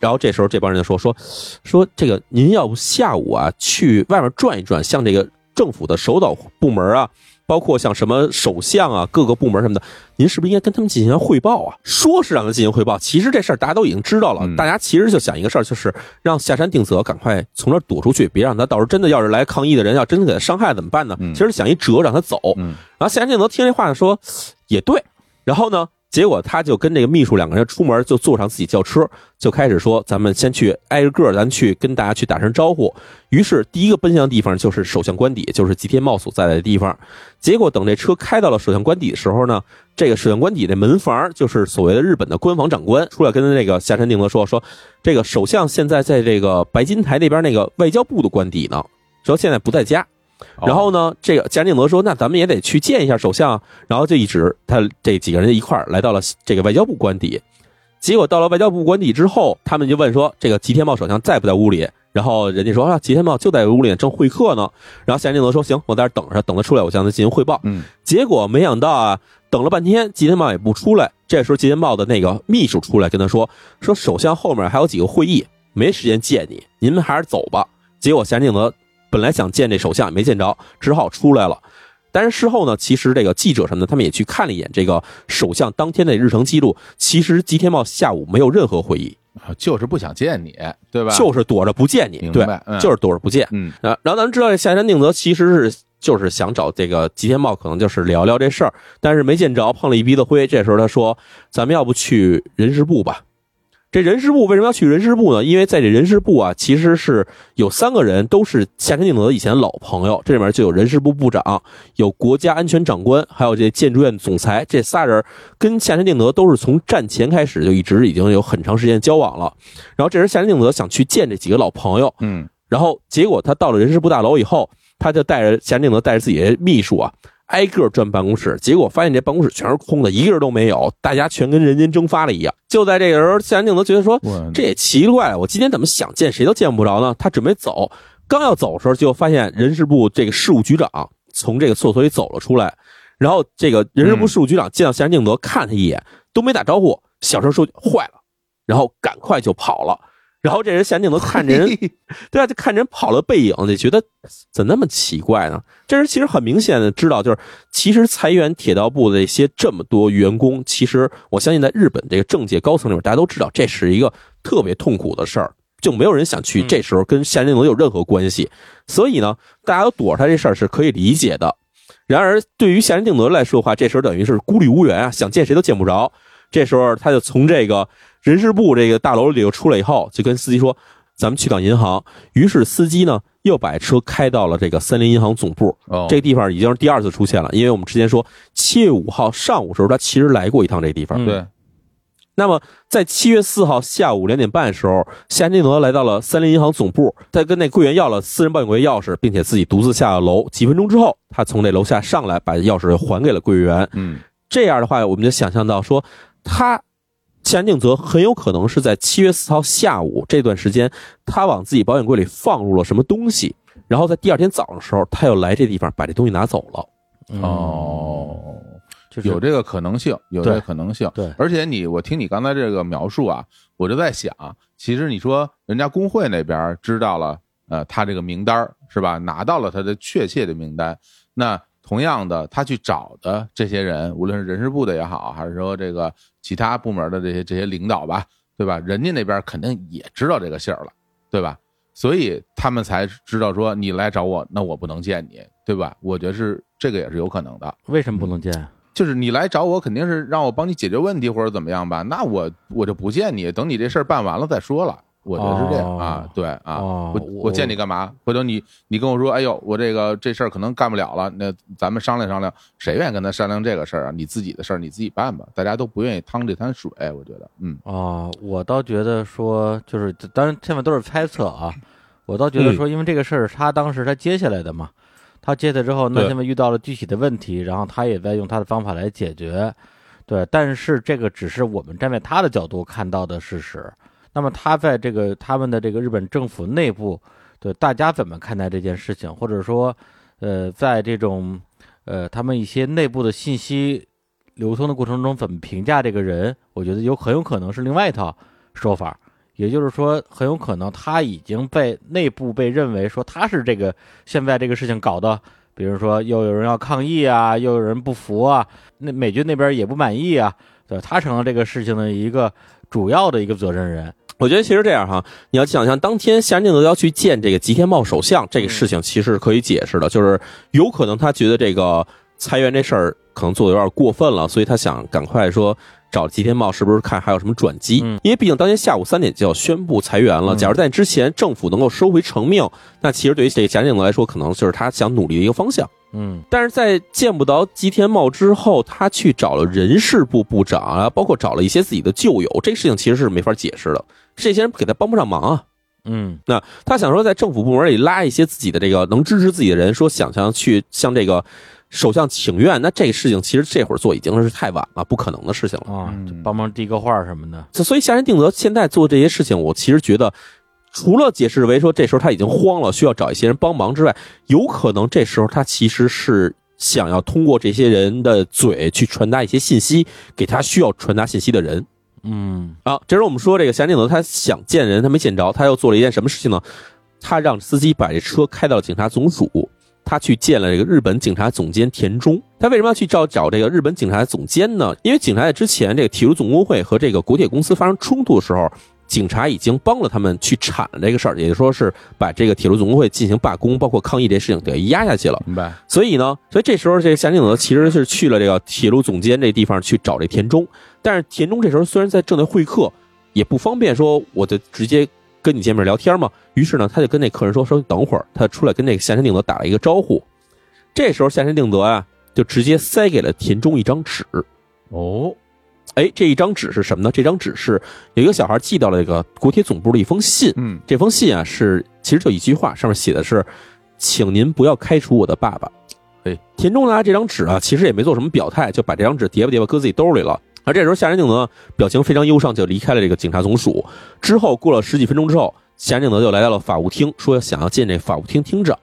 Speaker 1: 然后这时候这帮人就说说说这个，您要不下午啊去外面转一转，向这个政府的首导部门啊，包括像什么首相啊、各个部门什么的，您是不是应该跟他们进行汇报啊？说是让他进行汇报，其实这事儿大家都已经知道了。
Speaker 3: 嗯
Speaker 1: 大家其实就想一个事儿，就是让下山定则赶快从这儿躲出去，别让他到时候真的要是来抗议的人要真的给他伤害怎么办呢？
Speaker 3: 嗯
Speaker 1: 其实想一辙让他走。
Speaker 3: 嗯
Speaker 1: 然后夏山定则听这话呢，说也对。然后呢，结果他就跟这个秘书两个人出门，就坐上自己轿车，就开始说：“咱们先去挨着个，咱去跟大家去打声招呼。”于是第一个奔向的地方就是首相官邸，就是吉田茂所在的地方。结果等这车开到了首相官邸的时候呢，这个首相官邸的门房就是所谓的日本的官房长官出来跟那个下山定则说：“说这个首相现在在这个白金台那边那个外交部的官邸呢，说现在不在家。”
Speaker 3: 哦
Speaker 1: 然后呢，这个加定德说：“那咱们也得去见一下首相。”然后就一直他这几个人一块儿来到了这个外交部官邸。结果到了外交部官邸之后，他们就问说：“这个吉田茂首相在不在屋里？”然后人家说：“啊，吉田茂就在屋里，正会客呢。”然后夏定德说：“行，我在这等着，等他出来，我向他进行汇报。”
Speaker 3: 嗯
Speaker 1: 结果没想到啊，等了半天，吉田茂也不出来。这时候，吉田茂的那个秘书出来跟他说：“说首相后面还有几个会议，没时间见你，您们还是走吧。”结果夏定则本来想见这首相，也没见着，只好出来了。但是事后呢，其实这个记者什么的，他们也去看了一眼这个首相当天的日程记录。其实吉田茂下午没有任何会议，
Speaker 3: 啊就是不想见你，对吧？
Speaker 1: 就是躲着不见你，对就是躲着不见。
Speaker 3: 嗯
Speaker 1: 啊，然后咱们知道这下山定则其实是就是想找这个吉田茂，可能就是聊聊这事儿，但是没见着，碰了一鼻子灰。这时候他说：“咱们要不去人事部吧？”这人事部为什么要去人事部呢？因为在这人事部啊，其实是有三个人都是下山定德以前的老朋友，这里面就有人事部部长，有国家安全长官，还有这建筑院总裁，这仨人跟下山定德都是从战前开始就一直已经有很长时间交往了。然后这时下山定德想去见这几个老朋友，
Speaker 3: 嗯
Speaker 1: 然后结果他到了人事部大楼以后，他就带着夏定德带着自己的秘书啊，挨个转办公室，结果发现这办公室全是空的，一个人都没有，大家全跟人间蒸发了一样。就在这个时候，夏定则觉得说，这也奇怪，我今天怎么想见谁都见不着呢？他准备走，刚要走的时候，就发现人事部这个事务局长从这个厕所里走了出来，然后这个人事部事务局长见到夏定则，看他一眼，都没打招呼，小声说坏了，然后赶快就跑了。然后这人夏仁定则看着人，*laughs* 对啊，就看着人跑了背影，就觉得怎么那么奇怪呢？这人其实很明显的知道，就是其实裁员铁道部的一些这么多员工，其实我相信在日本这个政界高层里面，大家都知道这是一个特别痛苦的事儿，就没有人想去这时候跟夏仁定则有任何关系。所以呢，大家都躲着他这事儿是可以理解的。然而，对于夏仁定德来说的话，这时候等于是孤立无援啊，想见谁都见不着。这时候，他就从这个人事部这个大楼里头出来以后，就跟司机说：“咱们去趟银行。”于是司机呢又把车开到了这个三菱银行总部。
Speaker 3: 哦，
Speaker 1: 这个地方已经是第二次出现了，因为我们之前说七月五号上午时候，他其实来过一趟这个地方。
Speaker 2: 嗯
Speaker 3: 对，
Speaker 1: 那么在七月四号下午两点半的时候，夏金德来到了三菱银行总部，他跟那柜员要了私人保险柜钥匙，并且自己独自下了楼。几分钟之后，他从那楼下上来，把钥匙还给了柜员。
Speaker 3: 嗯
Speaker 1: 这样的话，我们就想象到说，他夏定则很有可能是在七月四号下午这段时间，他往自己保险柜里放入了什么东西，然后在第二天早上的时候，他又来这地方把这东西拿走了。
Speaker 2: 嗯，
Speaker 3: 哦。
Speaker 2: 就是
Speaker 3: 有这个可能性，有这个可能性。
Speaker 2: 对
Speaker 3: 而且你，我听你刚才这个描述啊，我就在想，其实你说人家工会那边知道了，呃，他这个名单是吧？拿到了他的确切的名单，那同样的，他去找的这些人，无论是人事部的也好，还是说这个其他部门的这些这些领导吧，对吧？人家那边肯定也知道这个信儿了，对吧？所以他们才知道说你来找我，那我不能见你，对吧？我觉得是这个也是有可能的。
Speaker 2: 为什么不能见？
Speaker 3: 就是你来找我，肯定是让我帮你解决问题或者怎么样吧？那我我就不见你，等你这事儿办完了再说了。我觉得是这样、
Speaker 2: 哦
Speaker 3: 啊，对啊，我
Speaker 2: 哦我
Speaker 3: 我见你干嘛？回头你你跟我说，哎呦，我这个这事儿可能干不了了，那咱们商量商量，谁愿意跟他商量这个事儿啊？你自己的事儿你自己办吧，大家都不愿意趟这滩水，我觉得，嗯
Speaker 2: 哦，我倒觉得说，就是当然，现在都是猜测啊。我倒觉得说，因为这个事儿是他当时他接下来的嘛，他接下来之后，那
Speaker 1: 对
Speaker 2: 现在遇到了具体的问题，然后他也在用他的方法来解决。对，但是这个只是我们站在他的角度看到的事实。那么他在这个他们的这个日本政府内部，对大家怎么看待这件事情，或者说，呃，在这种呃他们一些内部的信息流通的过程中，怎么评价这个人？我觉得有很有可能是另外一套说法。也就是说，很有可能他已经被内部被认为说他是这个现在这个事情搞的，比如说又有人要抗议啊，又有人不服啊，那美军那边也不满意啊，对，他成了这个事情的一个主要的一个责任人。
Speaker 1: 我觉得其实这样哈，你要想象当天夏仁定则要去见这个吉田茂首相，这个事情其实是可以解释的，就是有可能他觉得这个裁员这事儿可能做的有点过分了，所以他想赶快说找吉田茂是不是看还有什么转机，
Speaker 2: 嗯。
Speaker 1: 因为毕竟当天下午三点就要宣布裁员了，
Speaker 2: 嗯。
Speaker 1: 假如在之前政府能够收回成命，那其实对于这个夏仁定则来说，可能就是他想努力的一个方向。
Speaker 2: 嗯
Speaker 1: 但是在见不到吉田茂之后，他去找了人事部部长啊，包括找了一些自己的旧友，这个事情其实是没法解释的。这些人给他帮不上忙啊。
Speaker 2: 嗯
Speaker 1: 那他想说，在政府部门里拉一些自己的这个能支持自己的人，说想想去向这个首相请愿，那这个事情其实这会儿做已经是太晚了，不可能的事情了。
Speaker 2: 啊，帮忙递个话什么的。
Speaker 1: 所以夏仁定则现在做这些事情，我其实觉得，除了解释为说这时候他已经慌了，需要找一些人帮忙之外，有可能这时候他其实是想要通过这些人的嘴去传达一些信息给他需要传达信息的人。
Speaker 2: 嗯
Speaker 1: 啊，这时候我们说这个夏仁定则他想见人，他没见着，他又做了一件什么事情呢？他让司机把这车开到了警察总署，他去见了这个日本警察总监田中。他为什么要去找找这个日本警察总监呢？因为警察在之前这个铁路总工会和这个国铁公司发生冲突的时候，警察已经帮了他们去铲了这个事儿，也就是说是把这个铁路总工会进行罢工，包括抗议这事情给压下去了。
Speaker 3: 明白？
Speaker 1: 所以呢，所以这时候这个夏定则其实是去了这个铁路总监这地方去找这田中，但是田中这时候虽然在正在会客，也不方便说我就直接跟你见面聊天嘛。于是呢，他就跟那客人说说你等会儿，他出来跟那个夏山定则打了一个招呼。这时候夏山定则啊，就直接塞给了田中一张纸。
Speaker 3: 哦，
Speaker 1: 哎，这一张纸是什么呢？这张纸是有一个小孩寄到了这个国铁总部的一封信。
Speaker 3: 嗯
Speaker 1: 这封信啊是其实就一句话，上面写的是，请您不要开除我的爸爸。
Speaker 3: 哎，
Speaker 1: 田中拿这张纸啊，其实也没做什么表态，就把这张纸叠吧叠吧搁自己兜里了。而这时候夏仁定则表情非常忧伤，就离开了这个警察总署。之后过了十几分钟之后，夏仁定则就来到了法务厅，说想要见这法务厅厅长。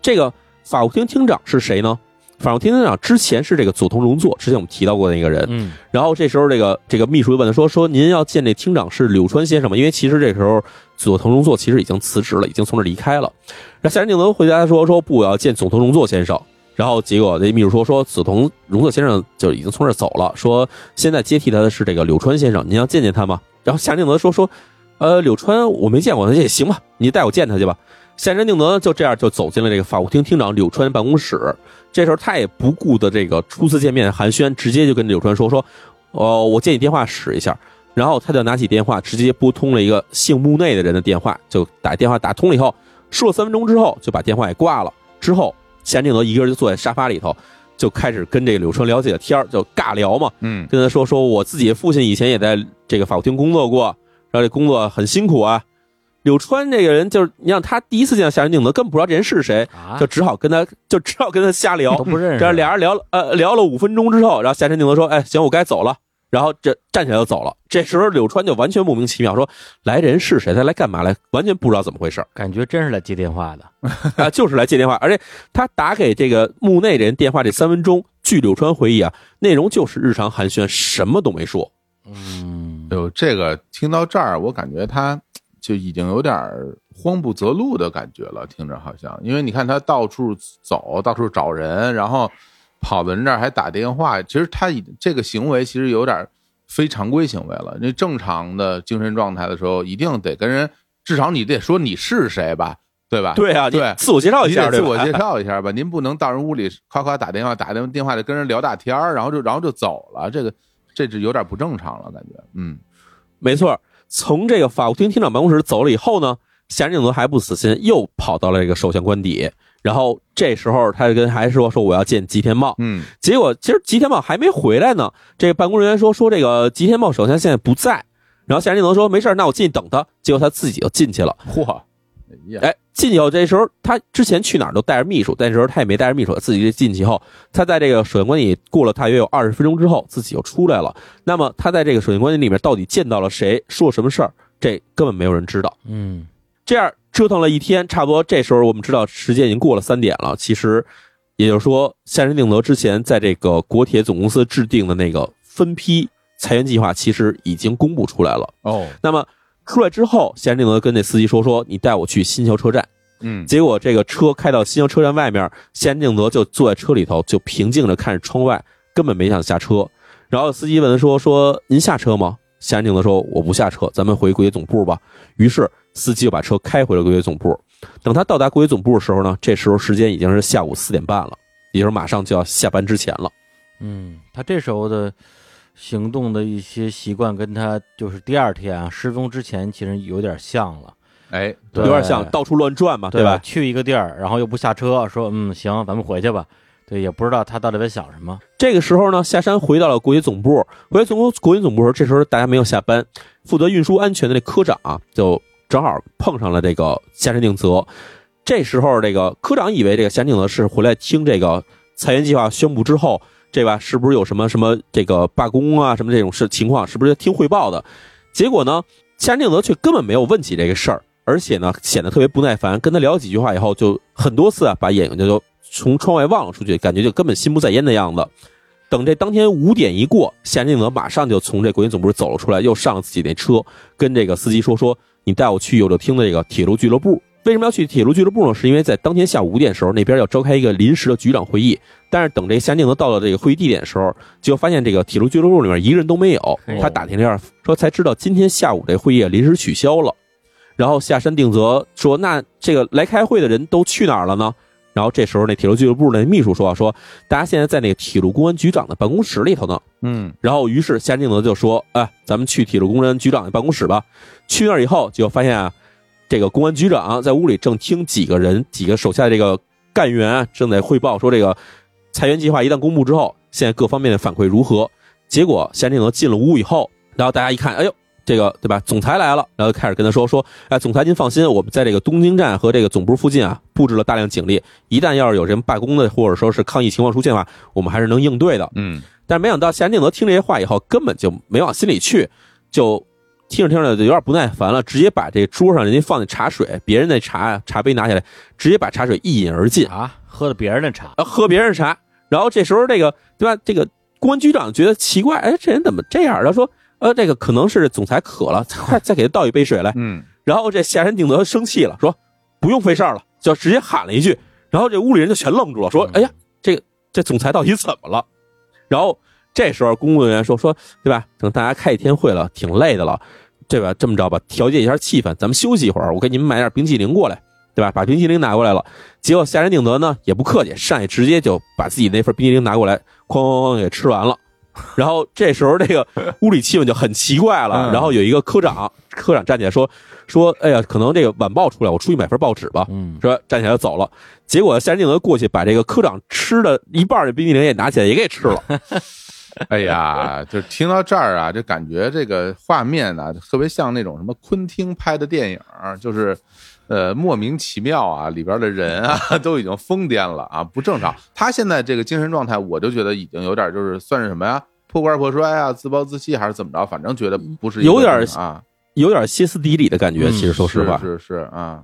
Speaker 1: 这个法务厅厅长是谁呢？法务厅厅长之前是这个佐藤荣作，之前我们提到过的那个人。
Speaker 2: 嗯
Speaker 1: 然后这时候这个这个秘书就问他说说您要见这厅长是柳川先生吗？因为其实这时候佐藤荣作其实已经辞职了，已经从这离开了。然后夏山定则回答说说不，我要见佐藤荣作先生。然后结果这秘书说说佐藤荣作先生就已经从这走了，说现在接替他的是这个柳川先生，您要见见他吗？然后夏山定则说说，呃，柳川我没见过，那也行吧，你带我见他去吧。夏山定则就这样就走进了这个法务厅厅长柳川办公室。这时候他也不顾的这个初次见面寒暄，直接就跟柳川说说，哦，我借你电话使一下。然后他就拿起电话，直接拨通了一个姓木内的人的电话，就打电话打通了以后，说了三分钟之后就把电话给挂了。之后，夏定德一个人就坐在沙发里头，就开始跟这个柳川聊起了天儿，就尬聊嘛，
Speaker 3: 嗯
Speaker 1: 跟他说说我自己父亲以前也在这个法务厅工作过，然后这工作很辛苦啊。柳川这个人就是，你让他第一次见到夏山定则，根本不知道这人是谁，
Speaker 2: 啊
Speaker 1: 就，只好跟他就只好跟他瞎聊
Speaker 2: 都。不认识，
Speaker 1: 这俩人聊了呃聊了五分钟之后，然后夏山定则说：“哎，行，我该走了。”然后这站起来就走了。这时候柳川就完全莫名其妙，说：“来人是谁？他来干嘛来？完全不知道怎么回事
Speaker 2: 感觉真是来接电话的。
Speaker 1: 啊，就是来接电话。而且他打给这个墓内人电话这三分钟，据柳川回忆啊，内容就是日常寒暄，什么都没说。
Speaker 2: 嗯
Speaker 3: 哎，呦，这个听到这儿，我感觉他就已经有点儿慌不择路的感觉了，听着好像，因为你看他到处走，到处找人，然后跑到人这儿还打电话，其实他已这个行为其实有点儿非常规行为了。那正常的精神状态的时候，一定得跟人，至少你得说你是谁吧，对吧？
Speaker 1: 对啊，
Speaker 3: 对
Speaker 1: 自我介绍一下，对吧
Speaker 3: 自我介绍一下吧，您不能到人屋里夸夸打电话，打电电话就跟人聊大天儿，然后就然后就走了，这个这是有点不正常了，感觉，嗯
Speaker 1: 没错，从这个法务厅厅长办公室走了以后呢，夏仁景德还不死心，又跑到了这个首相官邸。然后这时候他就跟还说说我要见吉田茂，
Speaker 3: 嗯
Speaker 1: 结果其实吉田茂还没回来呢。这个办公人员说说这个吉田茂首相现在不在，然后夏仁景德说没事儿那我进去等他。结果他自己就进去了。
Speaker 3: 嚯，哎呀，
Speaker 1: 哎，进去以后，这时候他之前去哪儿都带着秘书，但这时候他也没带着秘书，自己就进去以后，他在这个首相官邸过了大约有二十分钟之后，自己又出来了。那么他在这个首相官邸里面到底见到了谁，说了什么事儿，这根本没有人知道。
Speaker 2: 嗯
Speaker 1: 这样折腾了一天，差不多这时候我们知道时间已经过了三点了。其实，也就是说，夏仁定则之前在这个国铁总公司制定的那个分批裁员计划，其实已经公布出来了。
Speaker 3: 哦，
Speaker 1: 那么出来之后，夏仁定则跟那司机说：“说你带我去新桥车站。”
Speaker 3: 嗯
Speaker 1: 结果这个车开到新桥车站外面，夏仁定德就坐在车里头，就平静着看着窗外，根本没想下车。然后司机问他说：“说您下车吗？”夏仁定德说：“我不下车，咱们回国铁总部吧。”于是司机就把车开回了国铁总部。等他到达国铁总部的时候呢，这时候时间已经是下午四点半了，也就是马上就要下班之前了。
Speaker 2: 嗯，他这时候的行动的一些习惯，跟他就是第二天啊失踪之前其实有点像了，
Speaker 3: 哎，
Speaker 1: 有点像到处乱转嘛，对吧？
Speaker 2: 去一个地儿，然后又不下车，说嗯行，咱们回去吧。对，也不知道他到底在想什么。
Speaker 1: 这个时候呢，下山回到了国际总部。回到总国国铁总部的时候，这时候大家没有下班，负责运输安全的那科长啊，就正好碰上了这个夏山定则。这时候，这个科长以为这个夏山定则是回来听这个裁员计划宣布之后，这吧是不是有什么什么这个罢工啊什么这种事情况，是不是听汇报的？结果呢，夏山定则却根本没有问起这个事儿，而且呢显得特别不耐烦，跟他聊几句话以后，就很多次啊把眼睛就从窗外望了出去，感觉就根本心不在焉的样子。等这当天五点一过，夏仁定则马上就从这国营总部走了出来，又上了自己那车，跟这个司机说说：“你带我去有乐厅的这个铁路俱乐部。”为什么要去铁路俱乐部呢？是因为在当天下午五点的时候，那边要召开一个临时的局长会议。但是等这夏仁定则到了这个会议地点的时候，就发现这个铁路俱乐部里面一个人都没有。他打听了一下，说才知道今天下午这会议临时取消了。然后下山定则说：“那这个来开会的人都去哪儿了呢？”然后这时候那铁路俱乐部那秘书说：“啊，说大家现在在那个铁路公安局长的办公室里头呢。”
Speaker 3: 嗯
Speaker 1: 然后于是夏定泽就说：“哎，咱们去铁路公安局长的办公室吧。”去那儿以后，就发现啊，这个公安局长在屋里正听几个人、几个手下的这个干员啊正在汇报说，这个裁员计划一旦公布之后，现在各方面的反馈如何。结果夏定则进了屋以后，然后大家一看，哎呦。这个对吧？总裁来了，然后开始跟他说说，哎，总裁您放心，我们在这个东京站和这个总部附近啊布置了大量警力，一旦要是有什么罢工的或者说是抗议情况出现的话，我们还是能应对的。
Speaker 3: 嗯
Speaker 1: 但是没想到夏仁定则听这些话以后，根本就没往心里去，就听着听着就有点不耐烦了，直接把这桌上人家放的茶水，别人的茶茶杯拿起来，直接把茶水一饮而尽，
Speaker 2: 啊，喝的别人的茶，
Speaker 1: 啊，喝别人的茶。然然后这时候这个对吧？这个公安局长觉得奇怪，哎，这人怎么这样？他说，呃，这个可能是总裁渴了，*laughs* 快再给他倒一杯水来。
Speaker 3: 嗯
Speaker 1: 然后这夏山定德生气了，说不用费事儿了，就直接喊了一句。然后这屋里人就全愣住了，说：“哎呀，这个这总裁到底怎么了？”然后这时候工作人员说：“说对吧？等大家开一天会了，挺累的了，对吧？这么着吧，调节一下气氛，咱们休息一会儿，我给你们买点冰淇淋过来，对吧？把冰淇淋拿过来了。结果下人定德呢也不客气，上去直接就把自己那份冰淇淋拿过来，哐哐哐给吃完了。然后这时候这个屋里气氛就很奇怪了。
Speaker 3: 嗯
Speaker 1: 然后有一个科长，科长站起来说：“说哎呀，可能这个晚报出来，我出去买份报纸吧。”
Speaker 2: 嗯，
Speaker 1: 说站起来就走了。结果夏仁定德过去把这个科长吃的一半的冰淇淋也拿起来也给吃了。*laughs* *laughs*
Speaker 3: 哎呀，就是听到这儿啊，就感觉这个画面呢、特别像那种什么昆汀拍的电影，就是呃莫名其妙啊，里边的人啊 *laughs* 都已经疯癫了啊，不正常。他现在这个精神状态，我就觉得已经有点就是算是什么呀，破罐破摔啊，自暴自弃还是怎么着，反正觉得不是
Speaker 1: 有点
Speaker 3: 啊，
Speaker 1: 有点歇斯底里的感觉，
Speaker 2: 嗯
Speaker 1: 其实说实话。
Speaker 3: 是是是啊，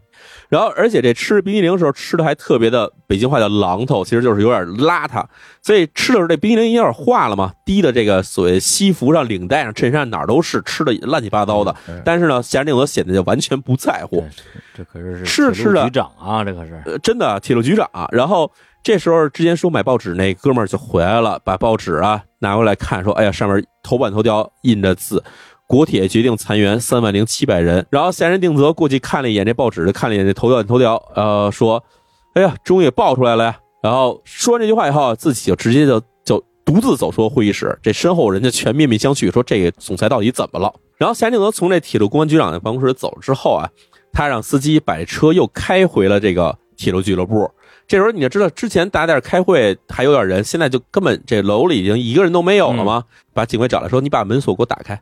Speaker 1: 然后，而且这吃冰激凌的时候吃的还特别的，北京话叫榔头，其实就是有点邋遢。所以吃的时候这冰激凌有点化了嘛，滴的这个所谓西服上、领带上、衬衫哪儿都是，吃的乱七八糟的。
Speaker 2: 嗯
Speaker 1: 但是呢，夏仁定德显得就完全不在乎，
Speaker 2: 这可是
Speaker 1: 是是的
Speaker 2: 局长啊，这可是
Speaker 1: 呃，真的铁路局长。然后这时候之前说买报纸那哥们儿就回来了，把报纸啊拿过来看，说：“哎呀，上面头版头条印着字。”国铁决定裁员三万零七百人，然后闲人定则过去看了一眼这报纸，看了一眼这头版头条，呃，说：“哎呀，终于也爆出来了呀！”然后说完这句话以后，自己就直接就就独自走出了会议室，这身后人家全面面相觑，说这个总裁到底怎么了？然后闲人定则从这铁路公安局长的办公室走了之后啊，他让司机把车又开回了这个铁路俱乐部。这时候你就知道，之前大家在这开会还有点人，现在就根本这楼里已经一个人都没有了吗？把警卫找来说：“你把门锁给我打开。”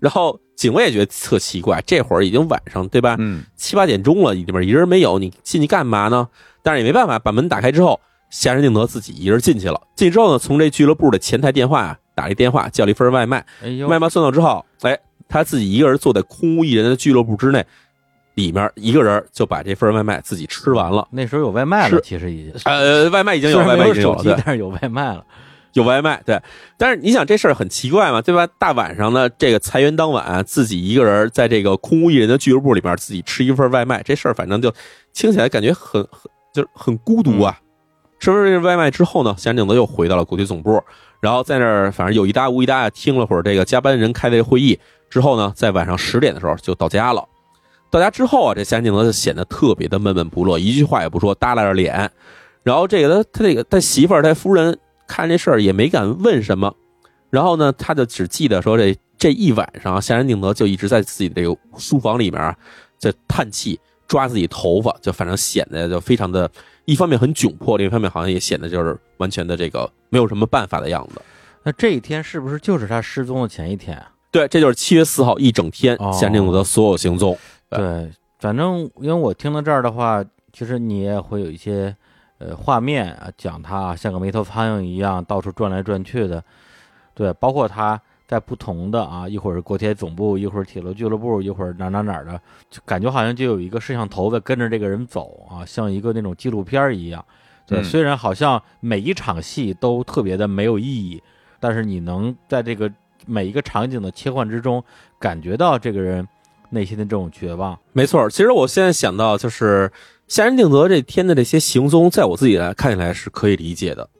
Speaker 1: 然后警卫也觉得特奇怪，这会儿已经晚上对吧？
Speaker 3: 嗯
Speaker 1: 七八点钟了，里面一人没有，你进去干嘛呢？但是也没办法，把门打开之后，夏仁定德自己一人进去了。进去之后呢，从这俱乐部的前台电话啊打了一电话，叫了一份外卖。
Speaker 2: 哎呦，
Speaker 1: 外卖送到之后，哎，他自己一个人坐在空无一人的俱乐部之内，里面一个人就把这份外卖自己吃完了。
Speaker 2: 那时候有外卖了，
Speaker 1: 是
Speaker 2: 其实已经
Speaker 1: 呃，外卖已经有，外卖已经有了，
Speaker 2: 手机，但是有外卖了。
Speaker 1: 有外卖，对。但是你想这事儿很奇怪嘛，对吧？大晚上的这个裁员当晚，自己一个人在这个空无一人的俱乐部里面自己吃一份外卖，这事儿反正就听起来感觉很很就是很孤独啊。吃完这外卖之后呢，夏定德又回到了国际总部，然后在那儿反正有一搭无一搭的听了会儿这个加班人开的这会议之后呢，在晚上十点的时候就到家了。到家之后啊，这夏定德就显得特别的闷闷不乐，一句话也不说，耷拉着脸。然后这个他他这个他媳妇儿他夫人看这事儿也没敢问什么，然后呢，他就只记得说这这一晚上，夏仁定德就一直在自己这个书房里面啊，在叹气，抓自己头发，就反正显得就非常的，一方面很窘迫，另一方面好像也显得就是完全的这个没有什么办法的样子。
Speaker 2: 那这一天是不是就是他失踪的前一天啊？
Speaker 1: 对，这就是七月四号一整天
Speaker 2: 哦，
Speaker 1: 夏仁定德所有行踪。对
Speaker 2: 对，反正因为我听到这儿的话，其实你也会有一些呃画面啊，讲他像个没头苍蝇一样到处转来转去的，对，包括他在不同的啊，一会儿是国铁总部，一会儿铁路俱乐部，一会儿哪哪哪儿的，就感觉好像就有一个摄像头在跟着这个人走啊，像一个那种纪录片一样。对，
Speaker 3: 嗯
Speaker 2: 虽然好像每一场戏都特别的没有意义，但是你能在这个每一个场景的切换之中，感觉到这个人内心的这种绝望。
Speaker 1: 没错，其实我现在想到就是夏仁定德这天的这些行踪，在我自己来看起来是可以理解的，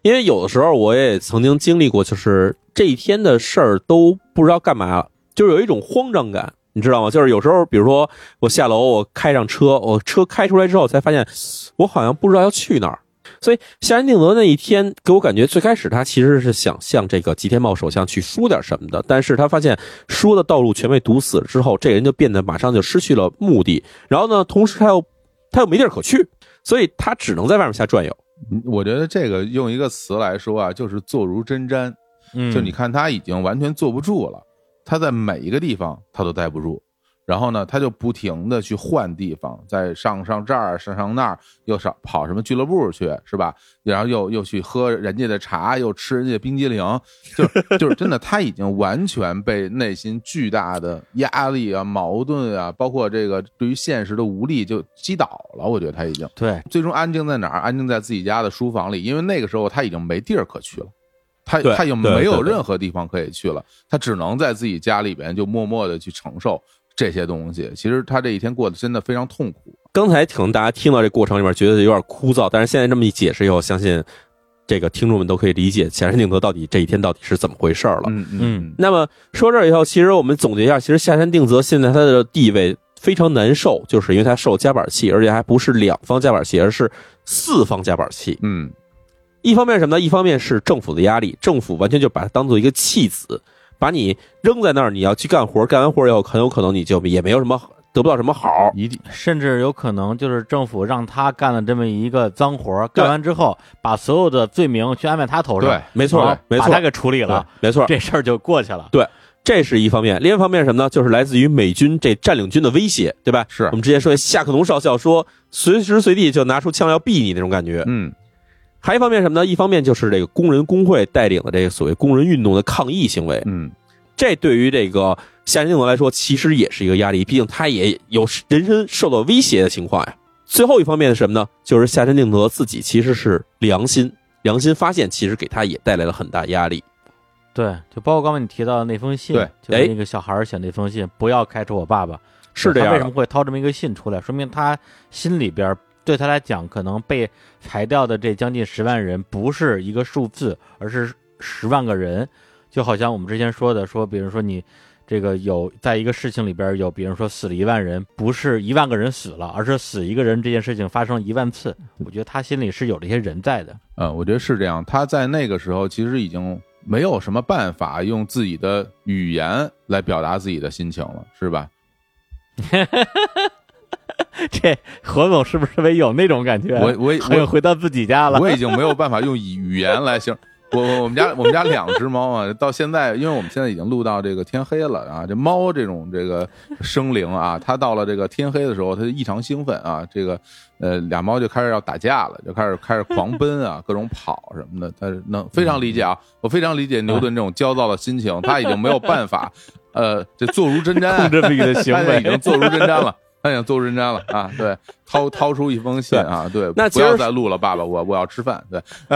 Speaker 1: 因为有的时候我也曾经经历过，就是这一天的事儿都不知道干嘛了，就是有一种慌张感，你知道吗？就是有时候，比如说我下楼，我开上车，我车开出来之后，才发现我好像不知道要去哪儿。所以夏仁定德那一天给我感觉，最开始他其实是想向这个吉田茂首相去说点什么的，但是他发现说的道路全被堵死了之后，这个人就变得马上就失去了目的。然后呢，同时他又他又没地儿可去，所以他只能在外面瞎转悠。
Speaker 3: 嗯我觉得这个用一个词来说啊，就是坐如针毡。
Speaker 2: 嗯
Speaker 3: 就你看他已经完全坐不住了，他在每一个地方他都待不住。然后呢，他就不停的去换地方，再上上这儿，上上那儿，又上跑什么俱乐部去，是吧？然后又又去喝人家的茶，又吃人家的冰激凌，就是就是真的，他已经完全被内心巨大的压力啊、矛盾啊，包括这个对于现实的无力就击倒了。我觉得他已经
Speaker 2: 对，
Speaker 3: 最终安静在哪儿？安静在自己家的书房里，因为那个时候他已经没地儿可去了。他他已经没有任何地方可以去了，他只能在自己家里边就默默的去承受这些东西。其实他这一天过得真的非常痛苦。
Speaker 1: 刚才可能大家听到这过程里面觉得有点枯燥，但是现在这么一解释以后，相信这个听众们都可以理解下山定则到底这一天到底是怎么回事了。
Speaker 3: 嗯
Speaker 2: 嗯
Speaker 1: 那么说这以后，其实我们总结一下，其实下山定则现在他的地位非常难受，就是因为他受夹板气，而且还不是两方夹板气，而是四方夹板气。
Speaker 3: 嗯
Speaker 1: 一方面什么呢？一方面是政府的压力，政府完全就把它当做一个弃子，把你扔在那儿，你要去干活，干完活以后，很有可能你就也没有什么得不到什么好。
Speaker 3: 一定
Speaker 2: 甚至有可能就是政府让他干了这么一个脏活，干完之后把所有的罪名去安排他头上，
Speaker 3: 对
Speaker 1: 没错没错
Speaker 2: 把他给处理了，
Speaker 1: 没错，
Speaker 2: 这事儿就过去了。
Speaker 1: 对这是一方面，另一方面是什么呢？就是来自于美军这占领军的威胁，对吧？
Speaker 3: 是
Speaker 1: 我们之前说夏克农少校说，随时随地就拿出枪要毙你那种感觉。
Speaker 3: 嗯
Speaker 1: 还一方面什么呢？一方面就是这个工人工会带领的这个所谓工人运动的抗议行为，
Speaker 3: 嗯
Speaker 1: 这对于这个夏山定则来说，其实也是一个压力，毕竟他也有人身受到威胁的情况呀。最后一方面是什么呢？就是夏山定德自己其实是良心，良心发现其实给他也带来了很大压力。
Speaker 2: 对，就包括刚才你提到的那封信，
Speaker 3: 对
Speaker 2: 就是那个小孩写那封信，不要开除我爸爸，
Speaker 1: 是这样
Speaker 2: 为什么会掏这么一个信出来？说明他心里边儿对他来讲，可能被裁掉的这将近十万人不是一个数字，而是十万个人。就好像我们之前说的，说比如说你这个有在一个事情里边有，比如说死了一万人，不是一万个人死了，而是死一个人这件事情发生一万次。我觉得他心里是有这些人在的。
Speaker 3: 嗯，我觉得是这样。他在那个时候其实已经没有什么办法用自己的语言来表达自己的心情了，是吧？*laughs* *laughs*
Speaker 2: 这何总是不是特别有那种感觉？
Speaker 3: 我我 *laughs*
Speaker 2: 好像回到自己家了。
Speaker 3: 我已经没有办法用语语言来形容。我我我们家我们家两只猫啊，到现在，因为我们现在已经录到这个天黑了啊，这猫这种这个生灵啊，它到了这个天黑的时候，它就异常兴奋啊，这个呃俩猫就开始要打架了，就开始开始狂奔啊，各种跑什么的，它是能非常理解啊，我非常理解牛顿这种焦躁的心情，他已经没有办法，呃，这坐如针毡，
Speaker 2: 控制自己的行为
Speaker 3: 已经坐如针毡了。他已经坐如针毡了啊！对，掏掏出一封信啊！对，
Speaker 1: 那
Speaker 3: 不要再录了，爸爸，我我要吃饭。对，*laughs*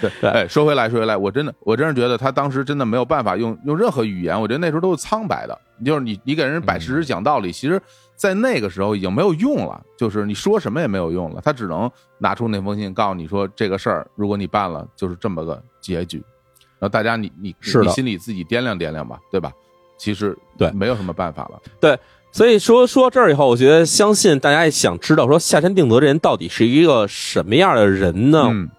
Speaker 3: 对
Speaker 1: 对
Speaker 3: 哎，说回来，说回来，我真的，我真是觉得他当时真的没有办法用用任何语言，我觉得那时候都是苍白的，就是你你给人摆事实讲道理，其实，在那个时候已经没有用了，就是你说什么也没有用了，他只能拿出那封信告诉你说这个事儿，如果你办了，就是这么个结局。然后大家你你你心里自己掂量掂量吧，对吧？其实
Speaker 1: 对
Speaker 3: 没有什么办法了。
Speaker 1: 对所以说说到这儿以后，我觉得相信大家也想知道，说下山定则这人到底是一个什么样的人呢？
Speaker 3: 嗯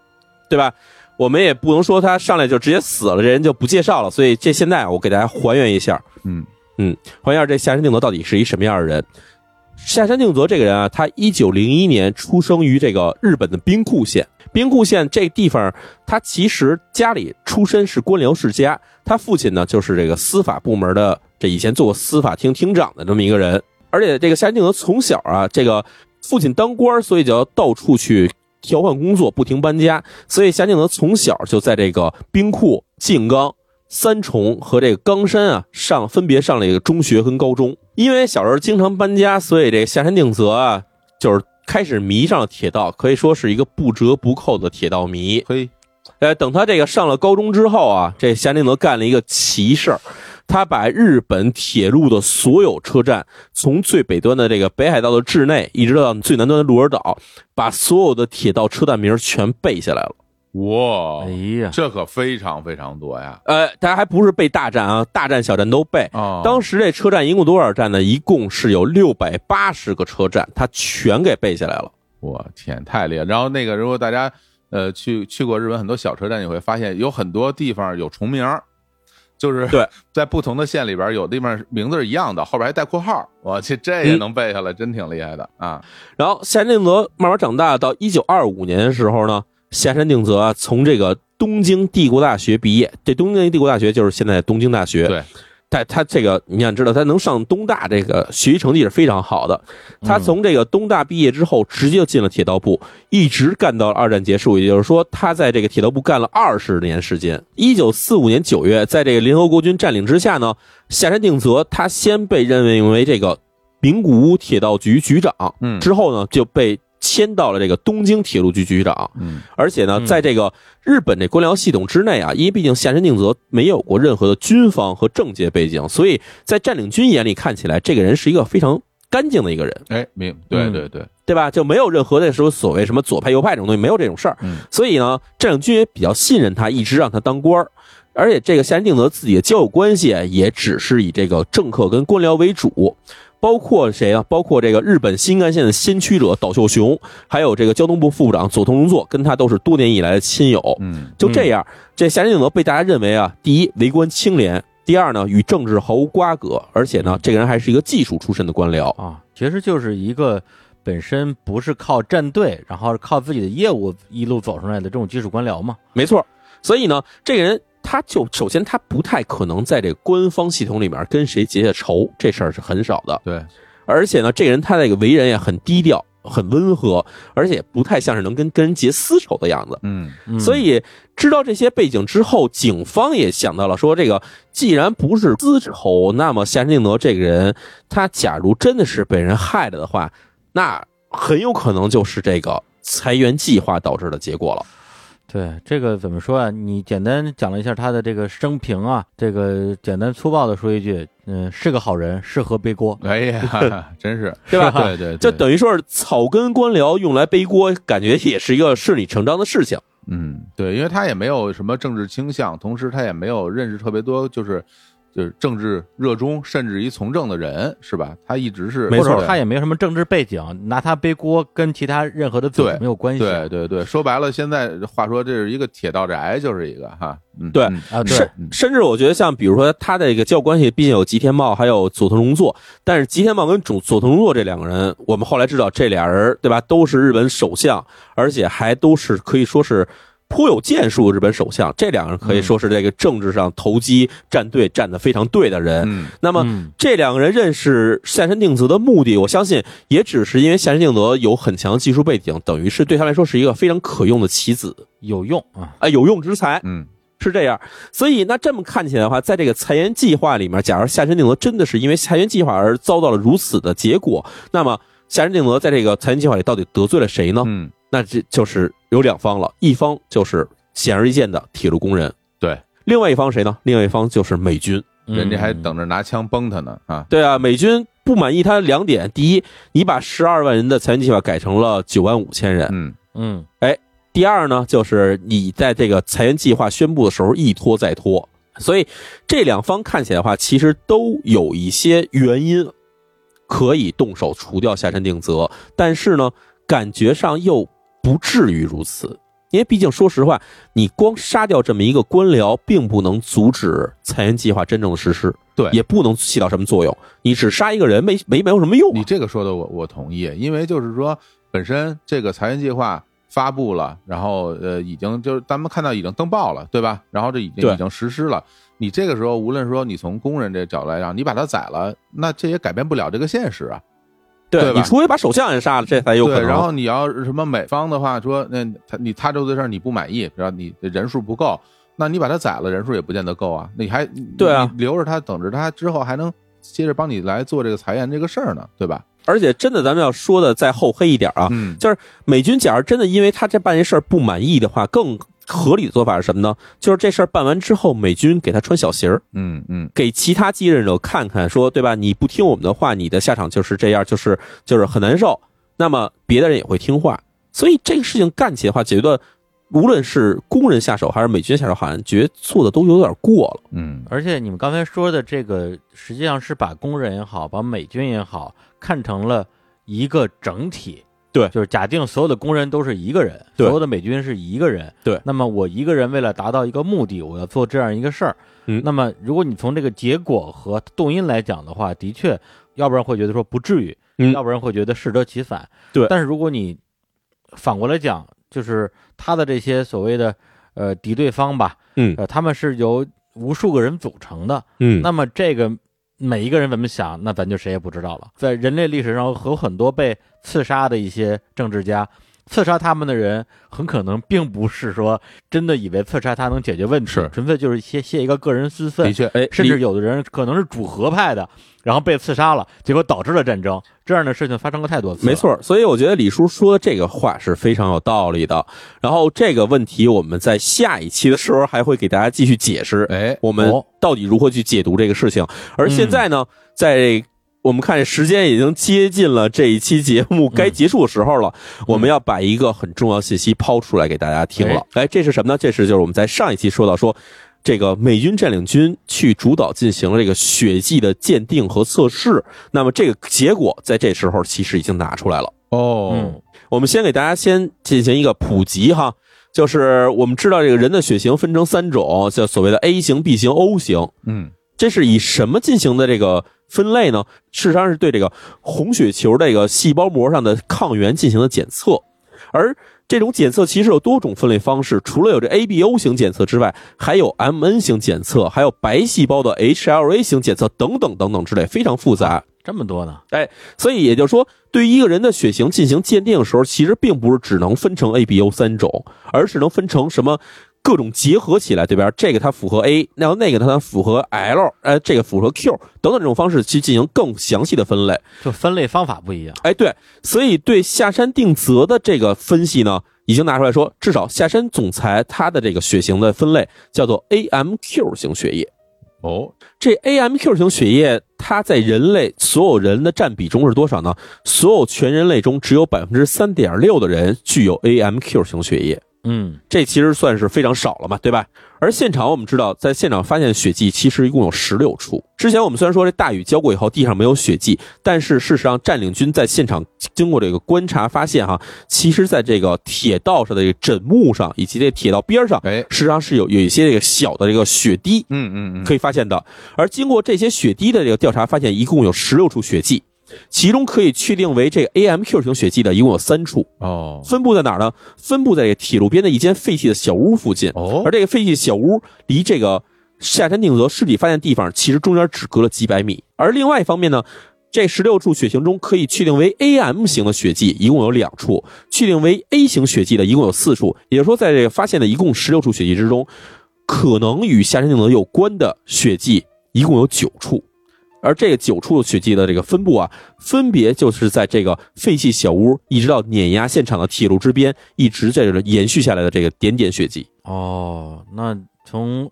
Speaker 1: 对吧？我们也不能说他上来就直接死了，这人就不介绍了。所以这现在我给大家还原一下，
Speaker 3: 嗯嗯
Speaker 1: 还原一下这下山定则到底是一什么样的人。下山定则这个人啊，他一九零一年出生于这个日本的兵库县。兵库县这地方，他其实家里出身是官僚世家，他父亲呢就是这个司法部门的，这以前做过司法厅厅长的这么一个人。而且这个夏山定则从小啊，这个父亲当官，所以就要到处去调换工作，不停搬家。所以夏定则从小就在这个兵库、静冈、三重和这个冈山啊上分别上了一个中学跟高中。因为小时候经常搬家，所以这个下山定则啊，就是开始迷上了铁道，可以说是一个不折不扣的铁道迷。
Speaker 3: 嘿，
Speaker 1: 呃，等他这个上了高中之后啊，这夏令营干了一个奇事儿，他把日本铁路的所有车站，从最北端的这个北海道的志内，一直到最南端的鹿儿岛，把所有的铁道车站名全背下来了。
Speaker 3: 哇
Speaker 2: 哎，呀，
Speaker 3: 这可非常非常多呀！
Speaker 1: 呃，大家还不是背大站啊，大站小站都背。
Speaker 3: 哦，
Speaker 1: 当时这车站一共多少站呢？一共是有六百八十个车站，他全给背下来了。
Speaker 3: 我天，太厉害！然后那个，如果大家呃去去过日本很多小车站，你会发现有很多地方有重名，就是
Speaker 1: 对，*laughs*
Speaker 3: 在不同的县里边有地方名字是一样的，后边还带括号。我去，这也
Speaker 1: 嗯
Speaker 3: 能背下来，真挺厉害的啊！
Speaker 1: 然后夏山定则慢慢长大，到一九二五年的时候呢，夏山定则啊从这个东京帝国大学毕业。这东京帝国大学就是现在的东京大学。
Speaker 3: 对，
Speaker 1: 但他这个你想知道，他能上东大，这个学习成绩是非常好的。他从这个东大毕业之后，直接就进了铁道部，一直干到二战结束。也就是说，他在这个铁道部干了二十年时间。一九四五年九月，在这个联合国军占领之下呢，下山定则他先被任命为这个名古屋铁道局局长，
Speaker 3: 嗯
Speaker 1: 之后呢就被迁到了这个东京铁路局局长。
Speaker 3: 嗯
Speaker 1: 而且呢，
Speaker 2: 嗯
Speaker 1: 在这个日本这官僚系统之内啊，因为毕竟下山定则没有过任何的军方和政界背景，所以在占领军眼里看起来，这个人是一个非常干净的一个人，
Speaker 3: 哎，明对
Speaker 2: 嗯
Speaker 3: 对对，
Speaker 1: 对吧？就没有任何的时候所谓什么左派右派这种东西，没有这种事儿。
Speaker 3: 嗯
Speaker 1: 所以呢，占领军也比较信任他，一直让他当官儿。而且这个夏山定则自己的交友关系啊也只是以这个政客跟官僚为主，包括谁啊？包括这个日本新干线的先驱者岛秀雄，还有这个交通部副部长佐藤荣作，跟他都是多年以来的亲友。
Speaker 3: 嗯
Speaker 1: 就这样，这夏山定德被大家认为啊，第一为官清廉，第二呢与政治毫无瓜葛，而且呢这个人还是一个技术出身的官僚。
Speaker 2: 啊，其实就是一个本身不是靠站队，然后是靠自己的业务一路走上来的这种技术官僚嘛。
Speaker 1: 没错，所以呢，这个人他就首先他不太可能在这个官方系统里面跟谁结下仇，这事儿是很少的。
Speaker 3: 对，
Speaker 1: 而且呢，这个人他这个为人也很低调，很温和，而且不太像是能跟跟人结私仇的样子。
Speaker 3: 嗯
Speaker 2: 嗯
Speaker 1: 所以知道这些背景之后，警方也想到了说，这个既然不是私仇，那么夏山定德这个人，他假如真的是被人害了的话，那很有可能就是这个裁员计划导致的结果了。
Speaker 2: 对这个怎么说啊？你简单讲了一下他的这个生平啊，这个简单粗暴的说一句，嗯，是个好人，适合背锅。
Speaker 3: 哎呀，*laughs* 真是，
Speaker 1: 对吧
Speaker 3: 对对，
Speaker 1: 就
Speaker 3: 对
Speaker 1: 等于说是草根官僚用来背锅，感觉也是一个顺理成章的事情。
Speaker 3: 嗯，对，因为他也没有什么政治倾向，同时他也没有认识特别多，就是就是政治热衷，甚至于从政的人，是吧？他一直是，
Speaker 1: 没错
Speaker 2: 或者他也没什么政治背景，拿他背锅跟其他任何的
Speaker 3: 对
Speaker 2: 没有关系。
Speaker 3: 对对对，说白了，现在话说这是一个铁道宅，就是一个哈，嗯，
Speaker 1: 对甚，甚至我觉得像比如说他的这个交友关系，毕竟有吉田茂还有佐藤荣作，但是吉田茂跟佐佐藤荣作这两个人，我们后来知道这俩人对吧，都是日本首相，而且还都是可以说是。颇有建树的日本首相，这两个人可以说是这个政治上投机站队站得非常对的人。
Speaker 3: 嗯
Speaker 1: 那么
Speaker 2: 嗯
Speaker 1: 这两个人认识下山定则的目的，我相信也只是因为下山定则有很强的技术背景，等于是对他来说是一个非常可用的棋子，
Speaker 2: 有用啊。
Speaker 1: 啊，有用之才。
Speaker 3: 嗯
Speaker 1: 是这样，所以那这么看起来的话，在这个裁员计划里面，假如夏山定则真的是因为裁员计划而遭到了如此的结果，那么夏山定则在这个裁员计划里到底得罪了谁呢？
Speaker 3: 嗯，
Speaker 1: 那这就是有两方了，一方就是显而易见的铁路工人，
Speaker 3: 对，
Speaker 1: 另外一方谁呢？另外一方就是美军。
Speaker 3: 人家还
Speaker 2: 嗯
Speaker 3: 等着拿枪崩他呢啊，
Speaker 1: 对啊，美军不满意他两点：第一，你把十二万人的裁员计划改成了九万五千人；
Speaker 3: 嗯。
Speaker 2: 嗯。
Speaker 1: 第二呢，就是你在这个裁员计划宣布的时候一拖再拖，所以这两方看起来的话，其实都有一些原因可以动手除掉下山定则，但是呢，感觉上又不至于如此。因为毕竟，说实话，你光杀掉这么一个官僚，并不能阻止裁员计划真正的实施，
Speaker 3: 对
Speaker 1: 也不能起到什么作用。你只杀一个人，没没没有什么用啊、
Speaker 3: 你这个说的我我同意，因为就是说本身这个裁员计划发布了，然后呃已经就是咱们看到已经登报了，对吧？然后这已经已经实施了。你这个时候无论说你从工人这角度来讲，你把它宰了，那这也改变不了这个现实啊。对吧
Speaker 1: 你除非把首相也杀了，这才有可
Speaker 3: 对，
Speaker 1: 能。
Speaker 3: 然后你要是什么美方的话说，那他你他州的事儿你不满意，然后你人数不够，那你把他宰了，人数也不见得够啊。你还
Speaker 1: 对啊
Speaker 3: 你留着他，等着他之后还能接着帮你来做这个裁员这个事儿呢，对吧？
Speaker 1: 而且真的，咱们要说的再厚黑一点啊，
Speaker 3: 嗯
Speaker 1: 就是美军假如真的因为他这办这事儿不满意的话，更合理的做法是什么呢？就是这事儿办完之后，美军给他穿小鞋儿，
Speaker 3: 嗯嗯
Speaker 1: 给其他继任者看看，说对吧？你不听我们的话，你的下场就是这样，就是就是很难受。那么别的人也会听话，所以这个事情干起来的话，觉得无论是工人下手还是美军下手，好像觉得做的都有点过了。
Speaker 3: 嗯
Speaker 2: 而且你们刚才说的这个，实际上是把工人也好，把美军也好，看成了一个整体。
Speaker 1: 对
Speaker 2: 就是假定所有的工人都是一个人，所有的美军是一个人。
Speaker 1: 对
Speaker 2: 那么我一个人为了达到一个目的，我要做这样一个事儿。
Speaker 1: 嗯
Speaker 2: 那么如果你从这个结果和动因来讲的话，的确，要不然会觉得说不至于，
Speaker 1: 嗯
Speaker 2: 要不然会觉得适得其反。
Speaker 1: 对
Speaker 2: 但是如果你反过来讲，就是他的这些所谓的呃敌对方吧，
Speaker 1: 嗯
Speaker 2: 呃，他们是由无数个人组成的，
Speaker 1: 嗯，
Speaker 2: 那么这个每一个人怎么想，那咱就谁也不知道了。在人类历史上有很多被刺杀的一些政治家，刺杀他们的人很可能并不是说真的以为刺杀他能解决问题，
Speaker 3: 是
Speaker 2: 纯粹就是泄泄一个个人私愤
Speaker 3: 的。确，
Speaker 1: 哎，
Speaker 2: 甚至有的人可能是主和派的，然后被刺杀了，结果导致了战争。这样的事情发生过太多次。
Speaker 1: 没，错，所以我觉得李叔说的这个话是非常有道理的。然后这个问题我们在下一期的时候还会给大家继续解释，
Speaker 3: 哎，
Speaker 1: 我们
Speaker 2: 哦
Speaker 1: 到底如何去解读这个事情。而现在呢，在我们看时间已经接近了这一期节目该结束的时候了，我们要把一个很重要信息抛出来给大家听了。哎，这是什么呢？这是就是我们在上一期说到说。这个美军占领军去主导进行了这个血迹的鉴定和测试，那么这个结果在这时候其实已经拿出来了。
Speaker 3: 哦
Speaker 2: 嗯，
Speaker 1: 我们先给大家先进行一个普及哈，就是我们知道这个人的血型分成三种，叫所谓的 A 型、B 型、O 型。
Speaker 3: 嗯，
Speaker 1: 这是以什么进行的这个分类呢？事实上是对这个红血球这个细胞膜上的抗原进行的检测，而这种检测其实有多种分类方式，除了有这 ABO 型检测之外，还有 MN 型检测，还有白细胞的 HLA 型检测等等等等之类，非常复杂。
Speaker 2: 这么多呢？
Speaker 1: 哎所以也就是说，对于一个人的血型进行鉴定的时候，其实并不是只能分成 A、B、O 三种，而是能分成什么各种结合起来，对吧？这个它符合 A，然后那个它符合 L，呃，这个符合 Q 等等这种方式去进行更详细的分类。
Speaker 2: 就分类方法不一样。
Speaker 1: 哎，对，所以对下山定则的这个分析呢，已经拿出来说，至少下山总裁他的这个血型的分类叫做 AMQ 型血液。
Speaker 3: 哦，
Speaker 1: 这 AMQ 型血液，它在人类所有人的占比中是多少呢？所有全人类中只有百分之三点六的人具有 AMQ 型血液，
Speaker 2: 嗯，
Speaker 1: 这其实算是非常少了嘛，对吧？而现场我们知道，在现场发现血迹其实一共有十六处。之前我们虽然说这大雨浇过以后地上没有血迹，但是事实上占领军在现场经过这个观察发现哈，其实在这个铁道上的这个枕木上以及这铁道边上，
Speaker 3: 哎，
Speaker 1: 实际上是有有一些这个小的这个血滴，
Speaker 3: 嗯嗯嗯，
Speaker 1: 可以发现的。而经过这些血滴的这个调查，发现一共有十六处血迹，其中可以确定为这个 AMQ 型血迹的一共有三处，
Speaker 3: 哦
Speaker 1: 分布在哪儿呢？分布在这个铁路边的一间废弃的小屋附近。
Speaker 3: 哦
Speaker 1: 而这个废弃小屋离这个下山定则尸体发现地方，其实中间只隔了几百米。而另外一方面呢，这十六处血型中可以确定为 AM 型的血迹，一共有两处；确定为 A 型血迹的一共有四处。也就是说，在这个发现的一共十六处血迹之中，可能与下山定则有关的血迹一共有九处。而这个九处血迹的这个分布啊，分别就是在这个废弃小屋，一直到碾压现场的铁路之边，一直在这延续下来的这个点点血迹。
Speaker 2: 哦，那从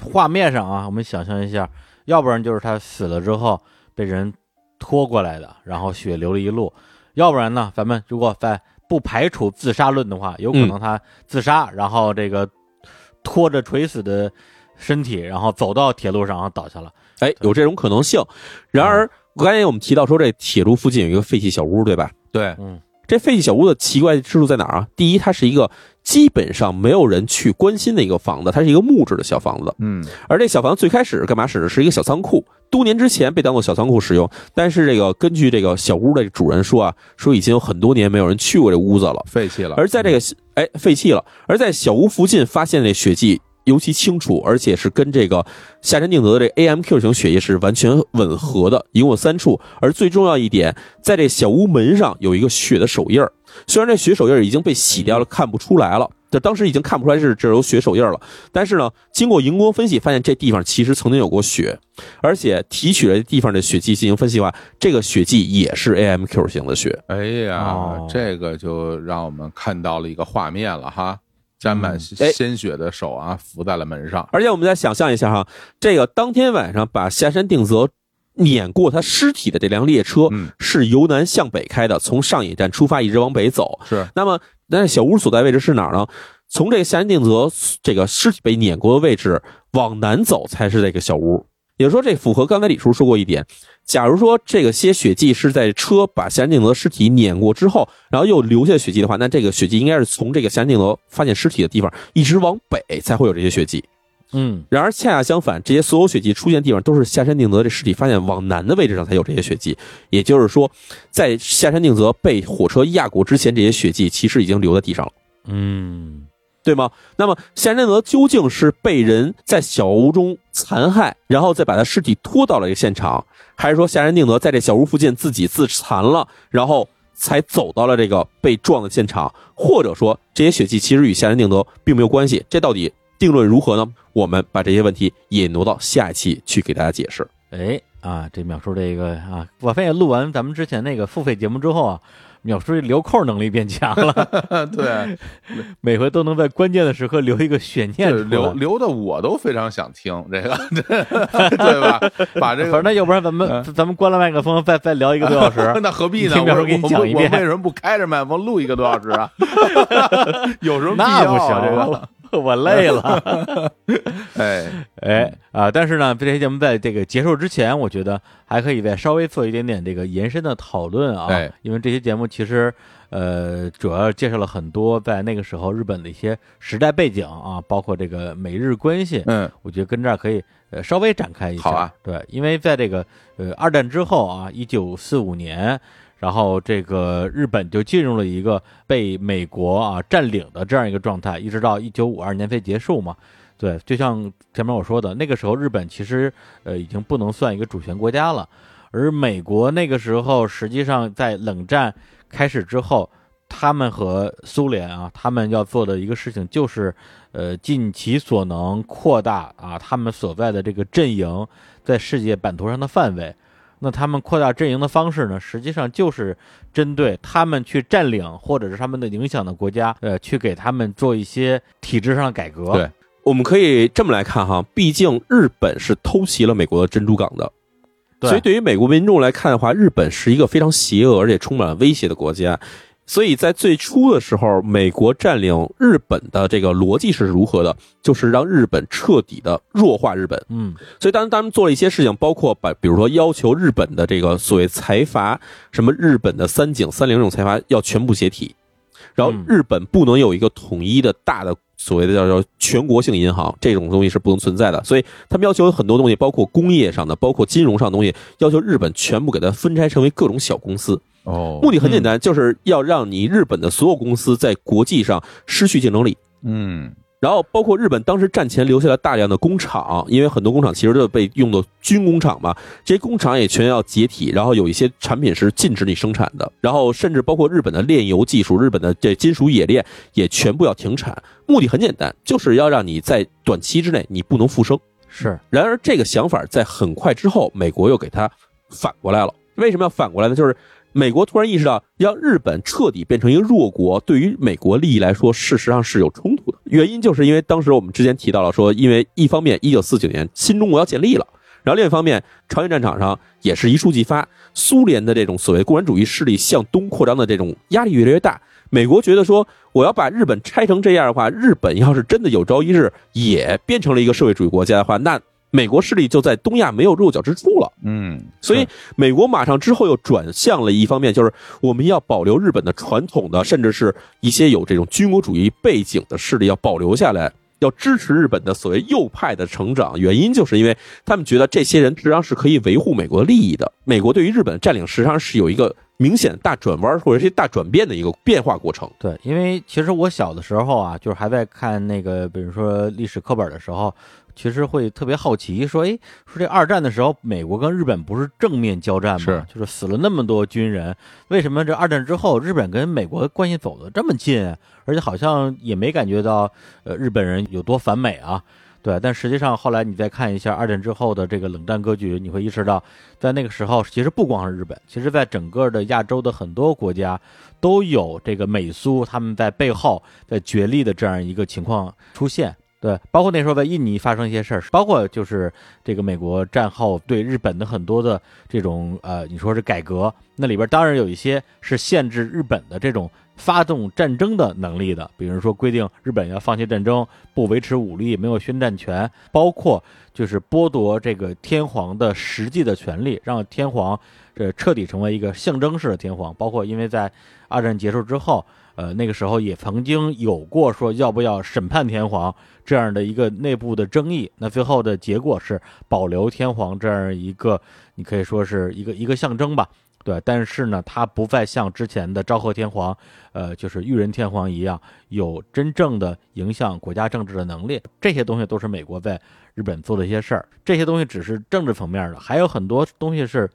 Speaker 2: 画面上啊，我们想象一下，要不然就是他死了之后被人拖过来的，然后血流了一路；要不然呢，咱们如果在不排除自杀论的话，有可能他自杀，然后这个拖着垂死的身体，然后走到铁路上，然后倒下了。
Speaker 1: 哎，有这种可能性。然而，刚才我们提到说，这铁路附近有一个废弃小屋，对吧？
Speaker 3: 对，
Speaker 2: 嗯
Speaker 1: 这废弃小屋的奇怪之处在哪儿啊？第一，它是一个基本上没有人去关心的一个房子，它是一个木质的小房子。
Speaker 3: 嗯
Speaker 1: 而这小房子最开始干嘛使的？是一个小仓库，多年之前被当做小仓库使用。但是这个根据这个小屋的主人说啊，说已经有很多年没有人去过这屋子了。
Speaker 3: 废弃了，
Speaker 1: 而在这个哎废弃了，而在小屋附近发现那血迹尤其清楚，而且是跟这个下山定则的这 AMQ 型血液是完全吻合的，一共有三处。而最重要一点，在这小屋门上有一个血的手印儿，虽然这血手印儿已经被洗掉了，看不出来了。这当时已经看不出来是这有血手印儿了，但是呢，经过荧光分析，发现这地方其实曾经有过血，而且提取了地方的血迹进行分析的话，这个血迹也是 AMQ 型的血。
Speaker 3: 哎呀，
Speaker 2: 哦
Speaker 3: 这个就让我们看到了一个画面了哈，沾满
Speaker 1: 哎
Speaker 3: 鲜血的手啊，扶在了门上。
Speaker 1: 而且我们再想象一下哈，这个当天晚上把下山定则碾过他尸体的这辆列车，
Speaker 3: 嗯，
Speaker 1: 是由南向北开的，从上野站出发，一直往北走。
Speaker 3: 是，
Speaker 1: 那么，那小屋所在位置是哪儿呢？从这个下山定则这个尸体被碾过的位置往南走，才是这个小屋。也就是说，这符合刚才李叔说过一点。假如说这个些血迹是在车把夏山定则尸体碾过之后，然后又留下血迹的话，那这个血迹应该是从这个夏山定则发现尸体的地方一直往北才会有这些血迹。
Speaker 2: 嗯
Speaker 1: 然而恰恰相反，这些所有血迹出现的地方都是夏山定则这尸体发现往南的位置上才有这些血迹。也就是说，在夏山定则被火车压过之前，这些血迹其实已经留在地上了。
Speaker 2: 嗯，
Speaker 1: 对吗？那么夏仁定则究竟是被人在小屋中残害，然后再把他尸体拖到了一个现场，还是说夏仁定德在这小屋附近自己自残了，然后才走到了这个被撞的现场？或者说这些血迹其实与夏仁定德并没有关系？这到底定论如何呢？我们把这些问题也挪到下一期去给大家解释。
Speaker 2: 哎啊，这秒叔这个啊，我发现录完咱们之前那个付费节目之后啊，淼叔这留扣能力变强了，*laughs*
Speaker 3: 对，
Speaker 2: 每回都能在关键的时刻留一个悬念
Speaker 3: 留留的我都非常想听这个，*laughs* 对吧？把这个
Speaker 2: 反正那要不然咱们咱们关了麦克风，再再聊一个多小时。*laughs*
Speaker 3: 那何必呢？
Speaker 2: 听淼叔给你
Speaker 3: 我我
Speaker 2: 讲一遍
Speaker 3: 我为什么不开着麦克风录一个多小时啊？有什么必
Speaker 2: 那不
Speaker 3: 要啊？这个，
Speaker 2: 行，*laughs* 我累了。*laughs*
Speaker 3: 哎，*laughs*
Speaker 2: 哎啊！但是呢，这期节目在这个结束之前，我觉得还可以再稍微做一点点这个延伸的讨论啊。
Speaker 3: 哎
Speaker 2: 因为这期节目其实呃，主要介绍了很多在那个时候日本的一些时代背景啊，包括这个美日关系。
Speaker 3: 嗯，
Speaker 2: 我觉得跟这儿可以呃稍微展开一下。
Speaker 3: 好啊，
Speaker 2: 对，因为在这个呃二战之后啊，一九四五年，然后这个日本就进入了一个被美国啊占领的这样一个状态，一直到一九五二年才结束嘛。对，就像前面我说的，那个时候日本其实呃已经不能算一个主权国家了，而美国那个时候实际上在冷战开始之后，他们和苏联啊，他们要做的一个事情就是，呃，尽其所能扩大啊他们所在的这个阵营在世界版图上的范围。那他们扩大阵营的方式呢，实际上就是针对他们去占领或者是他们的影响的国家，呃，去给他们做一些体制上的改革。
Speaker 3: 对
Speaker 1: 我们可以这么来看哈，毕竟日本是偷袭了美国的珍珠港的，所以对于美国民众来看的话，日本是一个非常邪恶而且充满了威胁的国家。所以在最初的时候，美国占领日本的这个逻辑是如何的？就是让日本彻底的弱化日本。
Speaker 2: 嗯，
Speaker 1: 所以当他们做了一些事情，包括把，比如说要求日本的这个所谓财阀，什么日本的三井、三菱这种财阀要全部解体，然后
Speaker 2: 嗯
Speaker 1: 日本不能有一个统一的大的所谓的叫叫全国性银行，这种东西是不能存在的。所以他们要求有很多东西，包括工业上的，包括金融上的东西，要求日本全部给它分拆成为各种小公司。
Speaker 3: 哦
Speaker 1: 目的很简单，就是要让你日本的所有公司在国际上失去竞争力。
Speaker 3: 嗯，
Speaker 1: 然后包括日本当时战前留下了大量的工厂，因为很多工厂其实都被用作军工厂嘛，这些工厂也全要解体，然后有一些产品是禁止你生产的，然后甚至包括日本的炼油技术、日本的这金属冶炼也全部要停产。目的很简单，就是要让你在短期之内你不能复生。
Speaker 2: 是，
Speaker 1: 然而这个想法在很快之后，美国又给它反过来了。为什么要反过来呢？就是美国突然意识到，让日本彻底变成一个弱国，对于美国利益来说，事实上是有冲突的。原因就是因为当时我们之前提到了说，因为一方面，一九四九年新中国要建立了。然后另一方面，朝鲜战场上也是一触即发，苏联的这种所谓共产主义势力向东扩张的这种压力越来越大。美国觉得说，我要把日本拆成这样的话，日本要是真的有朝一日也变成了一个社会主义国家的话，那美国势力就在东亚没有落脚之处了。
Speaker 3: 嗯，
Speaker 1: 所以美国马上之后又转向了一方面，就是我们要保留日本的传统的，甚至是一些有这种军国主义背景的势力要保留下来，要支持日本的所谓右派的成长。原因就是因为他们觉得这些人实际上是可以维护美国利益的。美国对于日本的占领实际上是有一个明显大转弯或者是大转变的一个变化过程。
Speaker 2: 对，因为其实我小的时候啊，就是还在看那个，比如说历史课本的时候，其实会特别好奇，说，哎，说这二战的时候，美国跟日本不是正面交战吗？
Speaker 3: 是
Speaker 2: 就是死了那么多军人，为什么这二战之后，日本跟美国关系走得这么近啊？而且好像也没感觉到，呃，日本人有多反美啊？对，但实际上后来你再看一下二战之后的这个冷战格局，你会意识到，在那个时候，其实不光是日本，其实在整个的亚洲的很多国家都有这个美苏他们在背后在角力的这样一个情况出现。对，包括那时候在印尼发生一些事儿，包括就是这个美国战后对日本的很多的这种呃，你说是改革，那里边当然有一些是限制日本的这种发动战争的能力的，比如说规定日本要放弃战争，不维持武力，没有宣战权，包括就是剥夺这个天皇的实际的权利，让天皇这彻底成为一个象征式的天皇，包括因为在二战结束之后。呃，那个时候也曾经有过说要不要审判天皇这样的一个内部的争议。那最后的结果是保留天皇这样一个，你可以说是一个一个象征吧。对，但是呢，它不再像之前的昭和天皇，呃，就是裕仁天皇一样，有真正的影响国家政治的能力。这些东西都是美国在日本做的一些事儿，这些东西只是政治层面的，还有很多东西是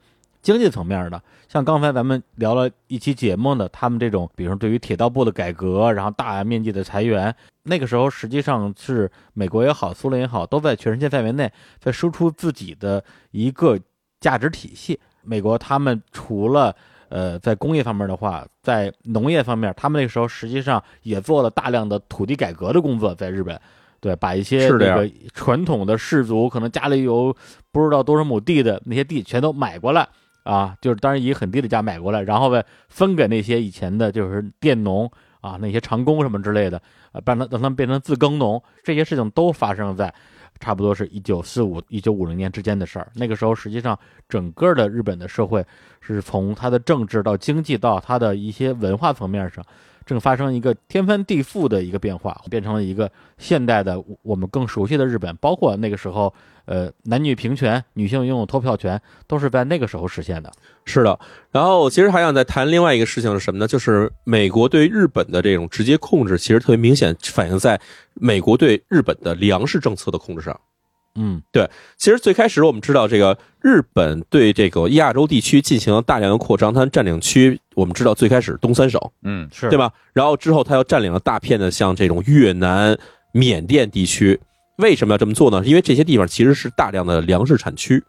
Speaker 2: 经济层面的。像刚才咱们聊了一期节目的，他们这种，比如说对于铁道部的改革，然后大面积的裁员，那个时候实际上是美国也好，苏联也好，都在全世界范围内在输出自己的一个价值体系。美国他们除了呃在工业方面的话，在农业方面，他们那个时候实际上也做了大量的土地改革的工作，在日本，对，把一些
Speaker 1: 这
Speaker 2: 个传统的氏族可能家里有不知道多少亩地的那些地全都买过来啊，就是当然以很低的价买过来，然后呗分给那些以前的就是佃农啊那些长工什么之类的，啊，把它让他们变成自耕农，这些事情都发生在。差不多是一九四五一九五零年之间的事儿。那个时候，实际上整个的日本的社会是从它的政治到经济到它的一些文化层面上，正发生一个天翻地覆的一个变化，变成了一个现代的我们更熟悉的日本。包括那个时候，呃，男女平权，女性拥有投票权，都是在那个时候实现的。
Speaker 1: 是的，然后其实还想再谈另外一个事情是什么呢？就是美国对日本的这种直接控制，其实特别明显反映在美国对日本的粮食政策的控制上。
Speaker 2: 嗯对
Speaker 1: 其实最开始我们知道，这个日本对这个亚洲地区进行了大量的扩张，它占领区我们知道最开始东三省，
Speaker 3: 嗯
Speaker 2: 是
Speaker 1: 对吧？然后之后他又占领了大片的像这种越南、缅甸地区。为什么要这么做呢？因为这些地方其实是大量的粮食产区。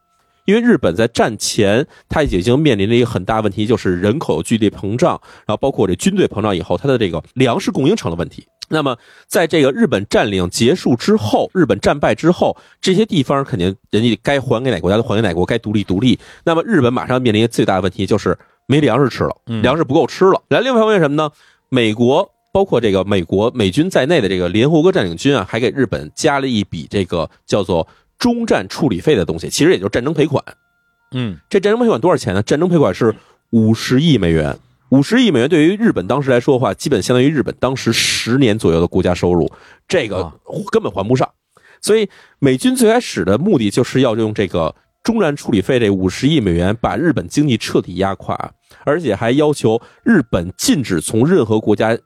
Speaker 1: 因为日本在战前，它已经面临了一个很大问题，就是人口剧烈膨胀，然后包括这军队膨胀以后，它的这个粮食供应成了问题。那么，在这个日本占领结束之后，日本战败之后，这些地方肯定人家该还给哪个国家就还给哪个国，该独立独立。那么，日本马上面临一个最大的问题，就是没粮食吃了，
Speaker 2: 嗯
Speaker 1: 粮食不够吃了。然后另外一方面是什么呢？美国包括这个美国美军在内的这个联合国占领军啊，还给日本加了一笔这个叫做中战处理费的东西，其实也就是战争赔款。
Speaker 2: 嗯
Speaker 1: 这战争赔款多少钱呢？战争赔款是五十亿美元。五十亿美元对于日本当时来说的话，基本相当于日本当时十年左右的国家收入，这个
Speaker 2: 啊
Speaker 1: 根本还不上。所以美军最开始的目的就是要用这个中战处理费这五十亿美元把日本经济彻底压垮，而且还要求日本禁止从任何国家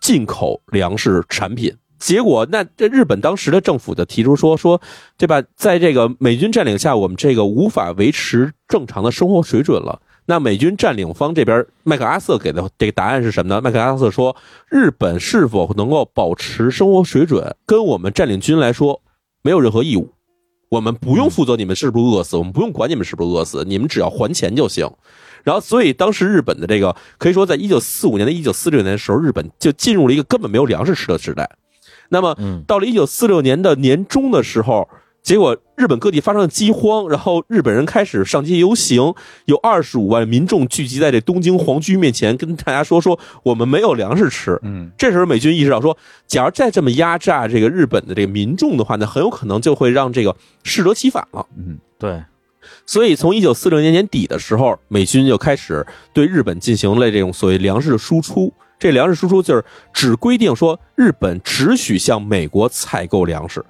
Speaker 1: 进口粮食产品。结果，那这日本当时的政府就提出说说，对吧？在这个美军占领下，我们这个无法维持正常的生活水准了。那美军占领方这边，麦克阿瑟给的这个答案是什么呢？麦克阿瑟说，日本是否能够保持生活水准，跟我们占领军来说没有任何义务。我们不用负责你们是不是饿死，我们不用管你们是不是饿死，你们只要还钱就行。然后，所以当时日本的这个可以说，在一九四五年的一九四六年的时候，日本就进入了一个根本没有粮食吃的时代。那么，
Speaker 2: 嗯
Speaker 1: 到了一九四六年的年中的时候，结果日本各地发生了饥荒，然后日本人开始上街游行，有二十五万民众聚集在这东京皇居面前，跟大家说说我们没有粮食吃。
Speaker 3: 嗯
Speaker 1: 这时候美军意识到说，假如再这么压榨这个日本的这个民众的话，那很有可能就会让这个适得其反了。
Speaker 3: 嗯
Speaker 2: 对，
Speaker 1: 所以从一九四六年年底的时候，美军就开始对日本进行了这种所谓粮食的输出。这粮食输出就是只规定说，日本只许向美国采购粮食。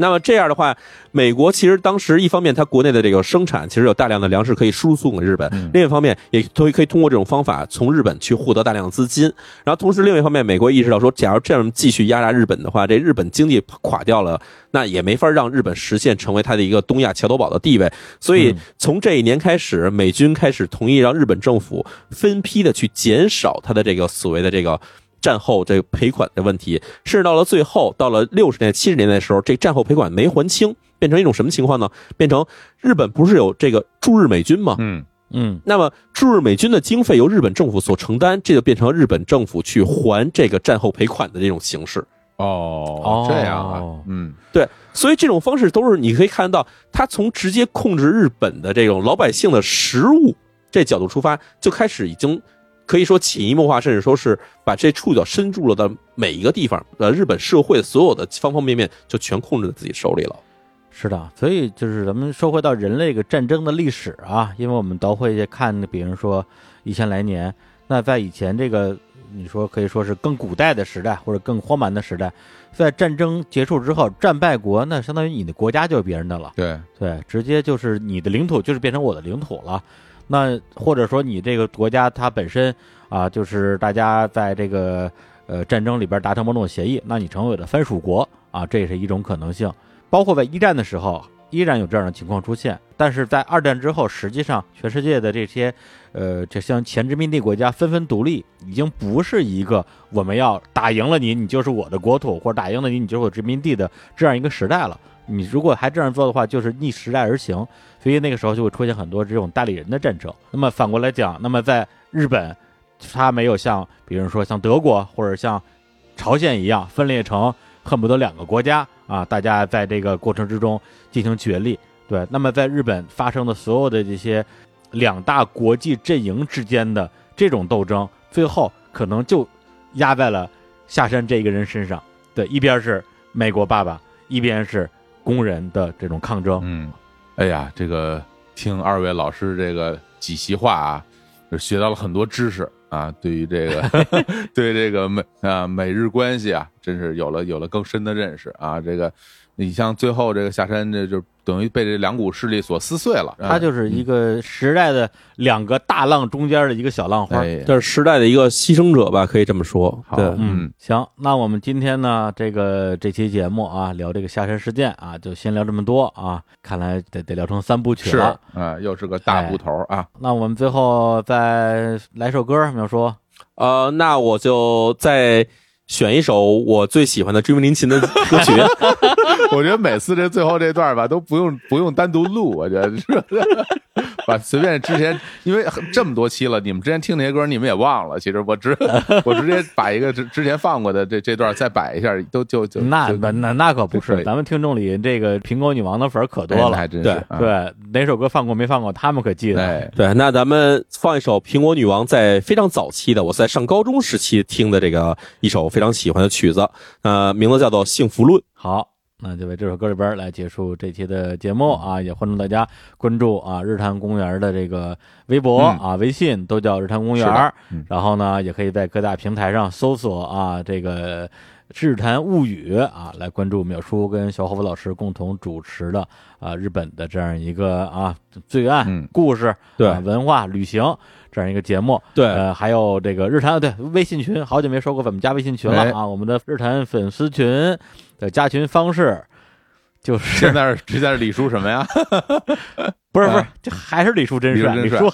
Speaker 1: 那么这样的话，美国其实当时一方面它国内的这个生产其实有大量的粮食可以输送给日本，
Speaker 2: 嗯
Speaker 1: 另一方面也都可以通过这种方法从日本去获得大量的资金。然后同时另一方面，美国意识到说，假如这样继续压榨日本的话，这日本经济垮掉了，那也没法让日本实现成为它的一个东亚桥头堡的地位。所以
Speaker 2: 嗯
Speaker 1: 从这一年开始，美军开始同意让日本政府分批的去减少它的这个所谓的这个。战后这个赔款的问题，甚至到了最后，到了六十年代、七十年代的时候，这战后赔款没还清，变成一种什么情况呢？变成日本不是有这个驻日美军吗？
Speaker 3: 嗯
Speaker 2: 嗯
Speaker 1: 那么驻日美军的经费由日本政府所承担，这就变成日本政府去还这个战后赔款的这种形式。
Speaker 3: 哦这样啊
Speaker 2: 哦
Speaker 3: 嗯
Speaker 1: 对，所以这种方式都是你可以看到，他从直接控制日本的这种老百姓的食物这角度出发，就开始已经可以说潜移默化，甚至说是把这触角伸入了的每一个地方，呃，日本社会所有的方方面面就全控制在自己手里了。
Speaker 2: 是的，所以就是咱们说回到人类个战争的历史啊，因为我们都会看，比如说一千来年，那在以前这个你说可以说是更古代的时代或者更荒蛮的时代，在战争结束之后，战败国那相当于你的国家就是别人的了，
Speaker 3: 对
Speaker 2: 对，直接就是你的领土就是变成我的领土了。那或者说你这个国家它本身啊，就是大家在这个呃战争里边达成某种协议，那你成为了藩属国啊，这也是一种可能性。包括在一战的时候，依然有这样的情况出现。但是在二战之后，实际上全世界的这些呃，这像前殖民地国家纷纷独立，已经不是一个我们要打赢了你，你就是我的国土，或者打赢了你，你就是我殖民地的这样一个时代了。你如果还这样做的话，就是逆时代而行，所以那个时候就会出现很多这种代理人的战争。那么反过来讲，那么在日本，它没有像比如说像德国或者像朝鲜一样分裂成恨不得两个国家啊，大家在这个过程之中进行角力。对，那么在日本发生的所有的这些两大国际阵营之间的这种斗争，最后可能就压在了下山这一个人身上。对，一边是美国爸爸，一边是。工人的这种抗争，
Speaker 3: 嗯，哎呀，这个听二位老师这个几席话啊，就学到了很多知识啊，对于这个 *laughs* 对这个美啊美日关系啊，真是有了有了更深的认识啊。这个你像最后这个下山，这就。等于被这两股势力所撕碎了，
Speaker 2: 它就是一个时代的两个大浪中间的一个小浪花，
Speaker 1: 这是时代的一个牺牲者吧，可以这么说。
Speaker 3: 好，嗯，
Speaker 2: 行，那我们今天呢，这个这期节目啊，聊这个下山事件啊，就先聊这么多啊，看来得得聊成三部曲了，
Speaker 3: 啊，又是个大部头啊。
Speaker 2: 那我们最后再来首歌，苗叔，
Speaker 1: 呃，那我就再。选一首我最喜欢的追名林琴的歌曲，*laughs*
Speaker 3: 我觉得每次这最后这段吧都不用不用单独录，我觉得是，把随便之前因为这么多期了，你们之前听那些歌你们也忘了，其实我直 *laughs* 我直接把一个之之前放过的这这段再摆一下，都就就
Speaker 2: 那那那那可不是，咱们听众里这个苹果女王的粉可多了，
Speaker 3: 还真
Speaker 2: 是对对，哪首歌放过没放过，他们可记得。
Speaker 1: 对，那咱们放一首苹果女王在非常早期的，我在上高中时期听的这个一首。非常喜欢的曲子，呃，名字叫做《幸福论》。
Speaker 2: 好，那就为这首歌里边来结束这期的节目啊！也欢迎大家关注啊日坛公园的这个微博啊、微信，都叫日坛公园。然后呢，也可以在各大平台上搜索啊这个《日谈物语》啊，来关注淼叔跟小伙子老师共同主持的啊日本的这样一个啊罪案故事、
Speaker 1: 对
Speaker 2: 文化旅行。这样一个节目，
Speaker 1: 对，
Speaker 2: 呃，还有这个日坛，对，微信群，好久没说过怎么加微信群了啊！我们的日坛粉丝群的加群方式，就是
Speaker 3: 现在现在是李叔什么呀？*laughs*
Speaker 2: 不是不是，这还是李叔真帅，李叔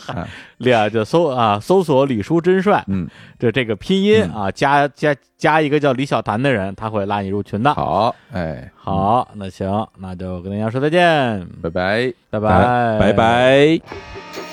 Speaker 2: 俩就搜啊，搜索李叔真帅，
Speaker 3: 嗯，
Speaker 2: 就这个拼音啊，加加加一个叫李小谭的人，他会拉你入群的。
Speaker 3: 好，哎，
Speaker 2: 好，那行，那就跟大家说再见，
Speaker 3: 拜。拜，
Speaker 2: 拜。拜，
Speaker 1: 拜拜。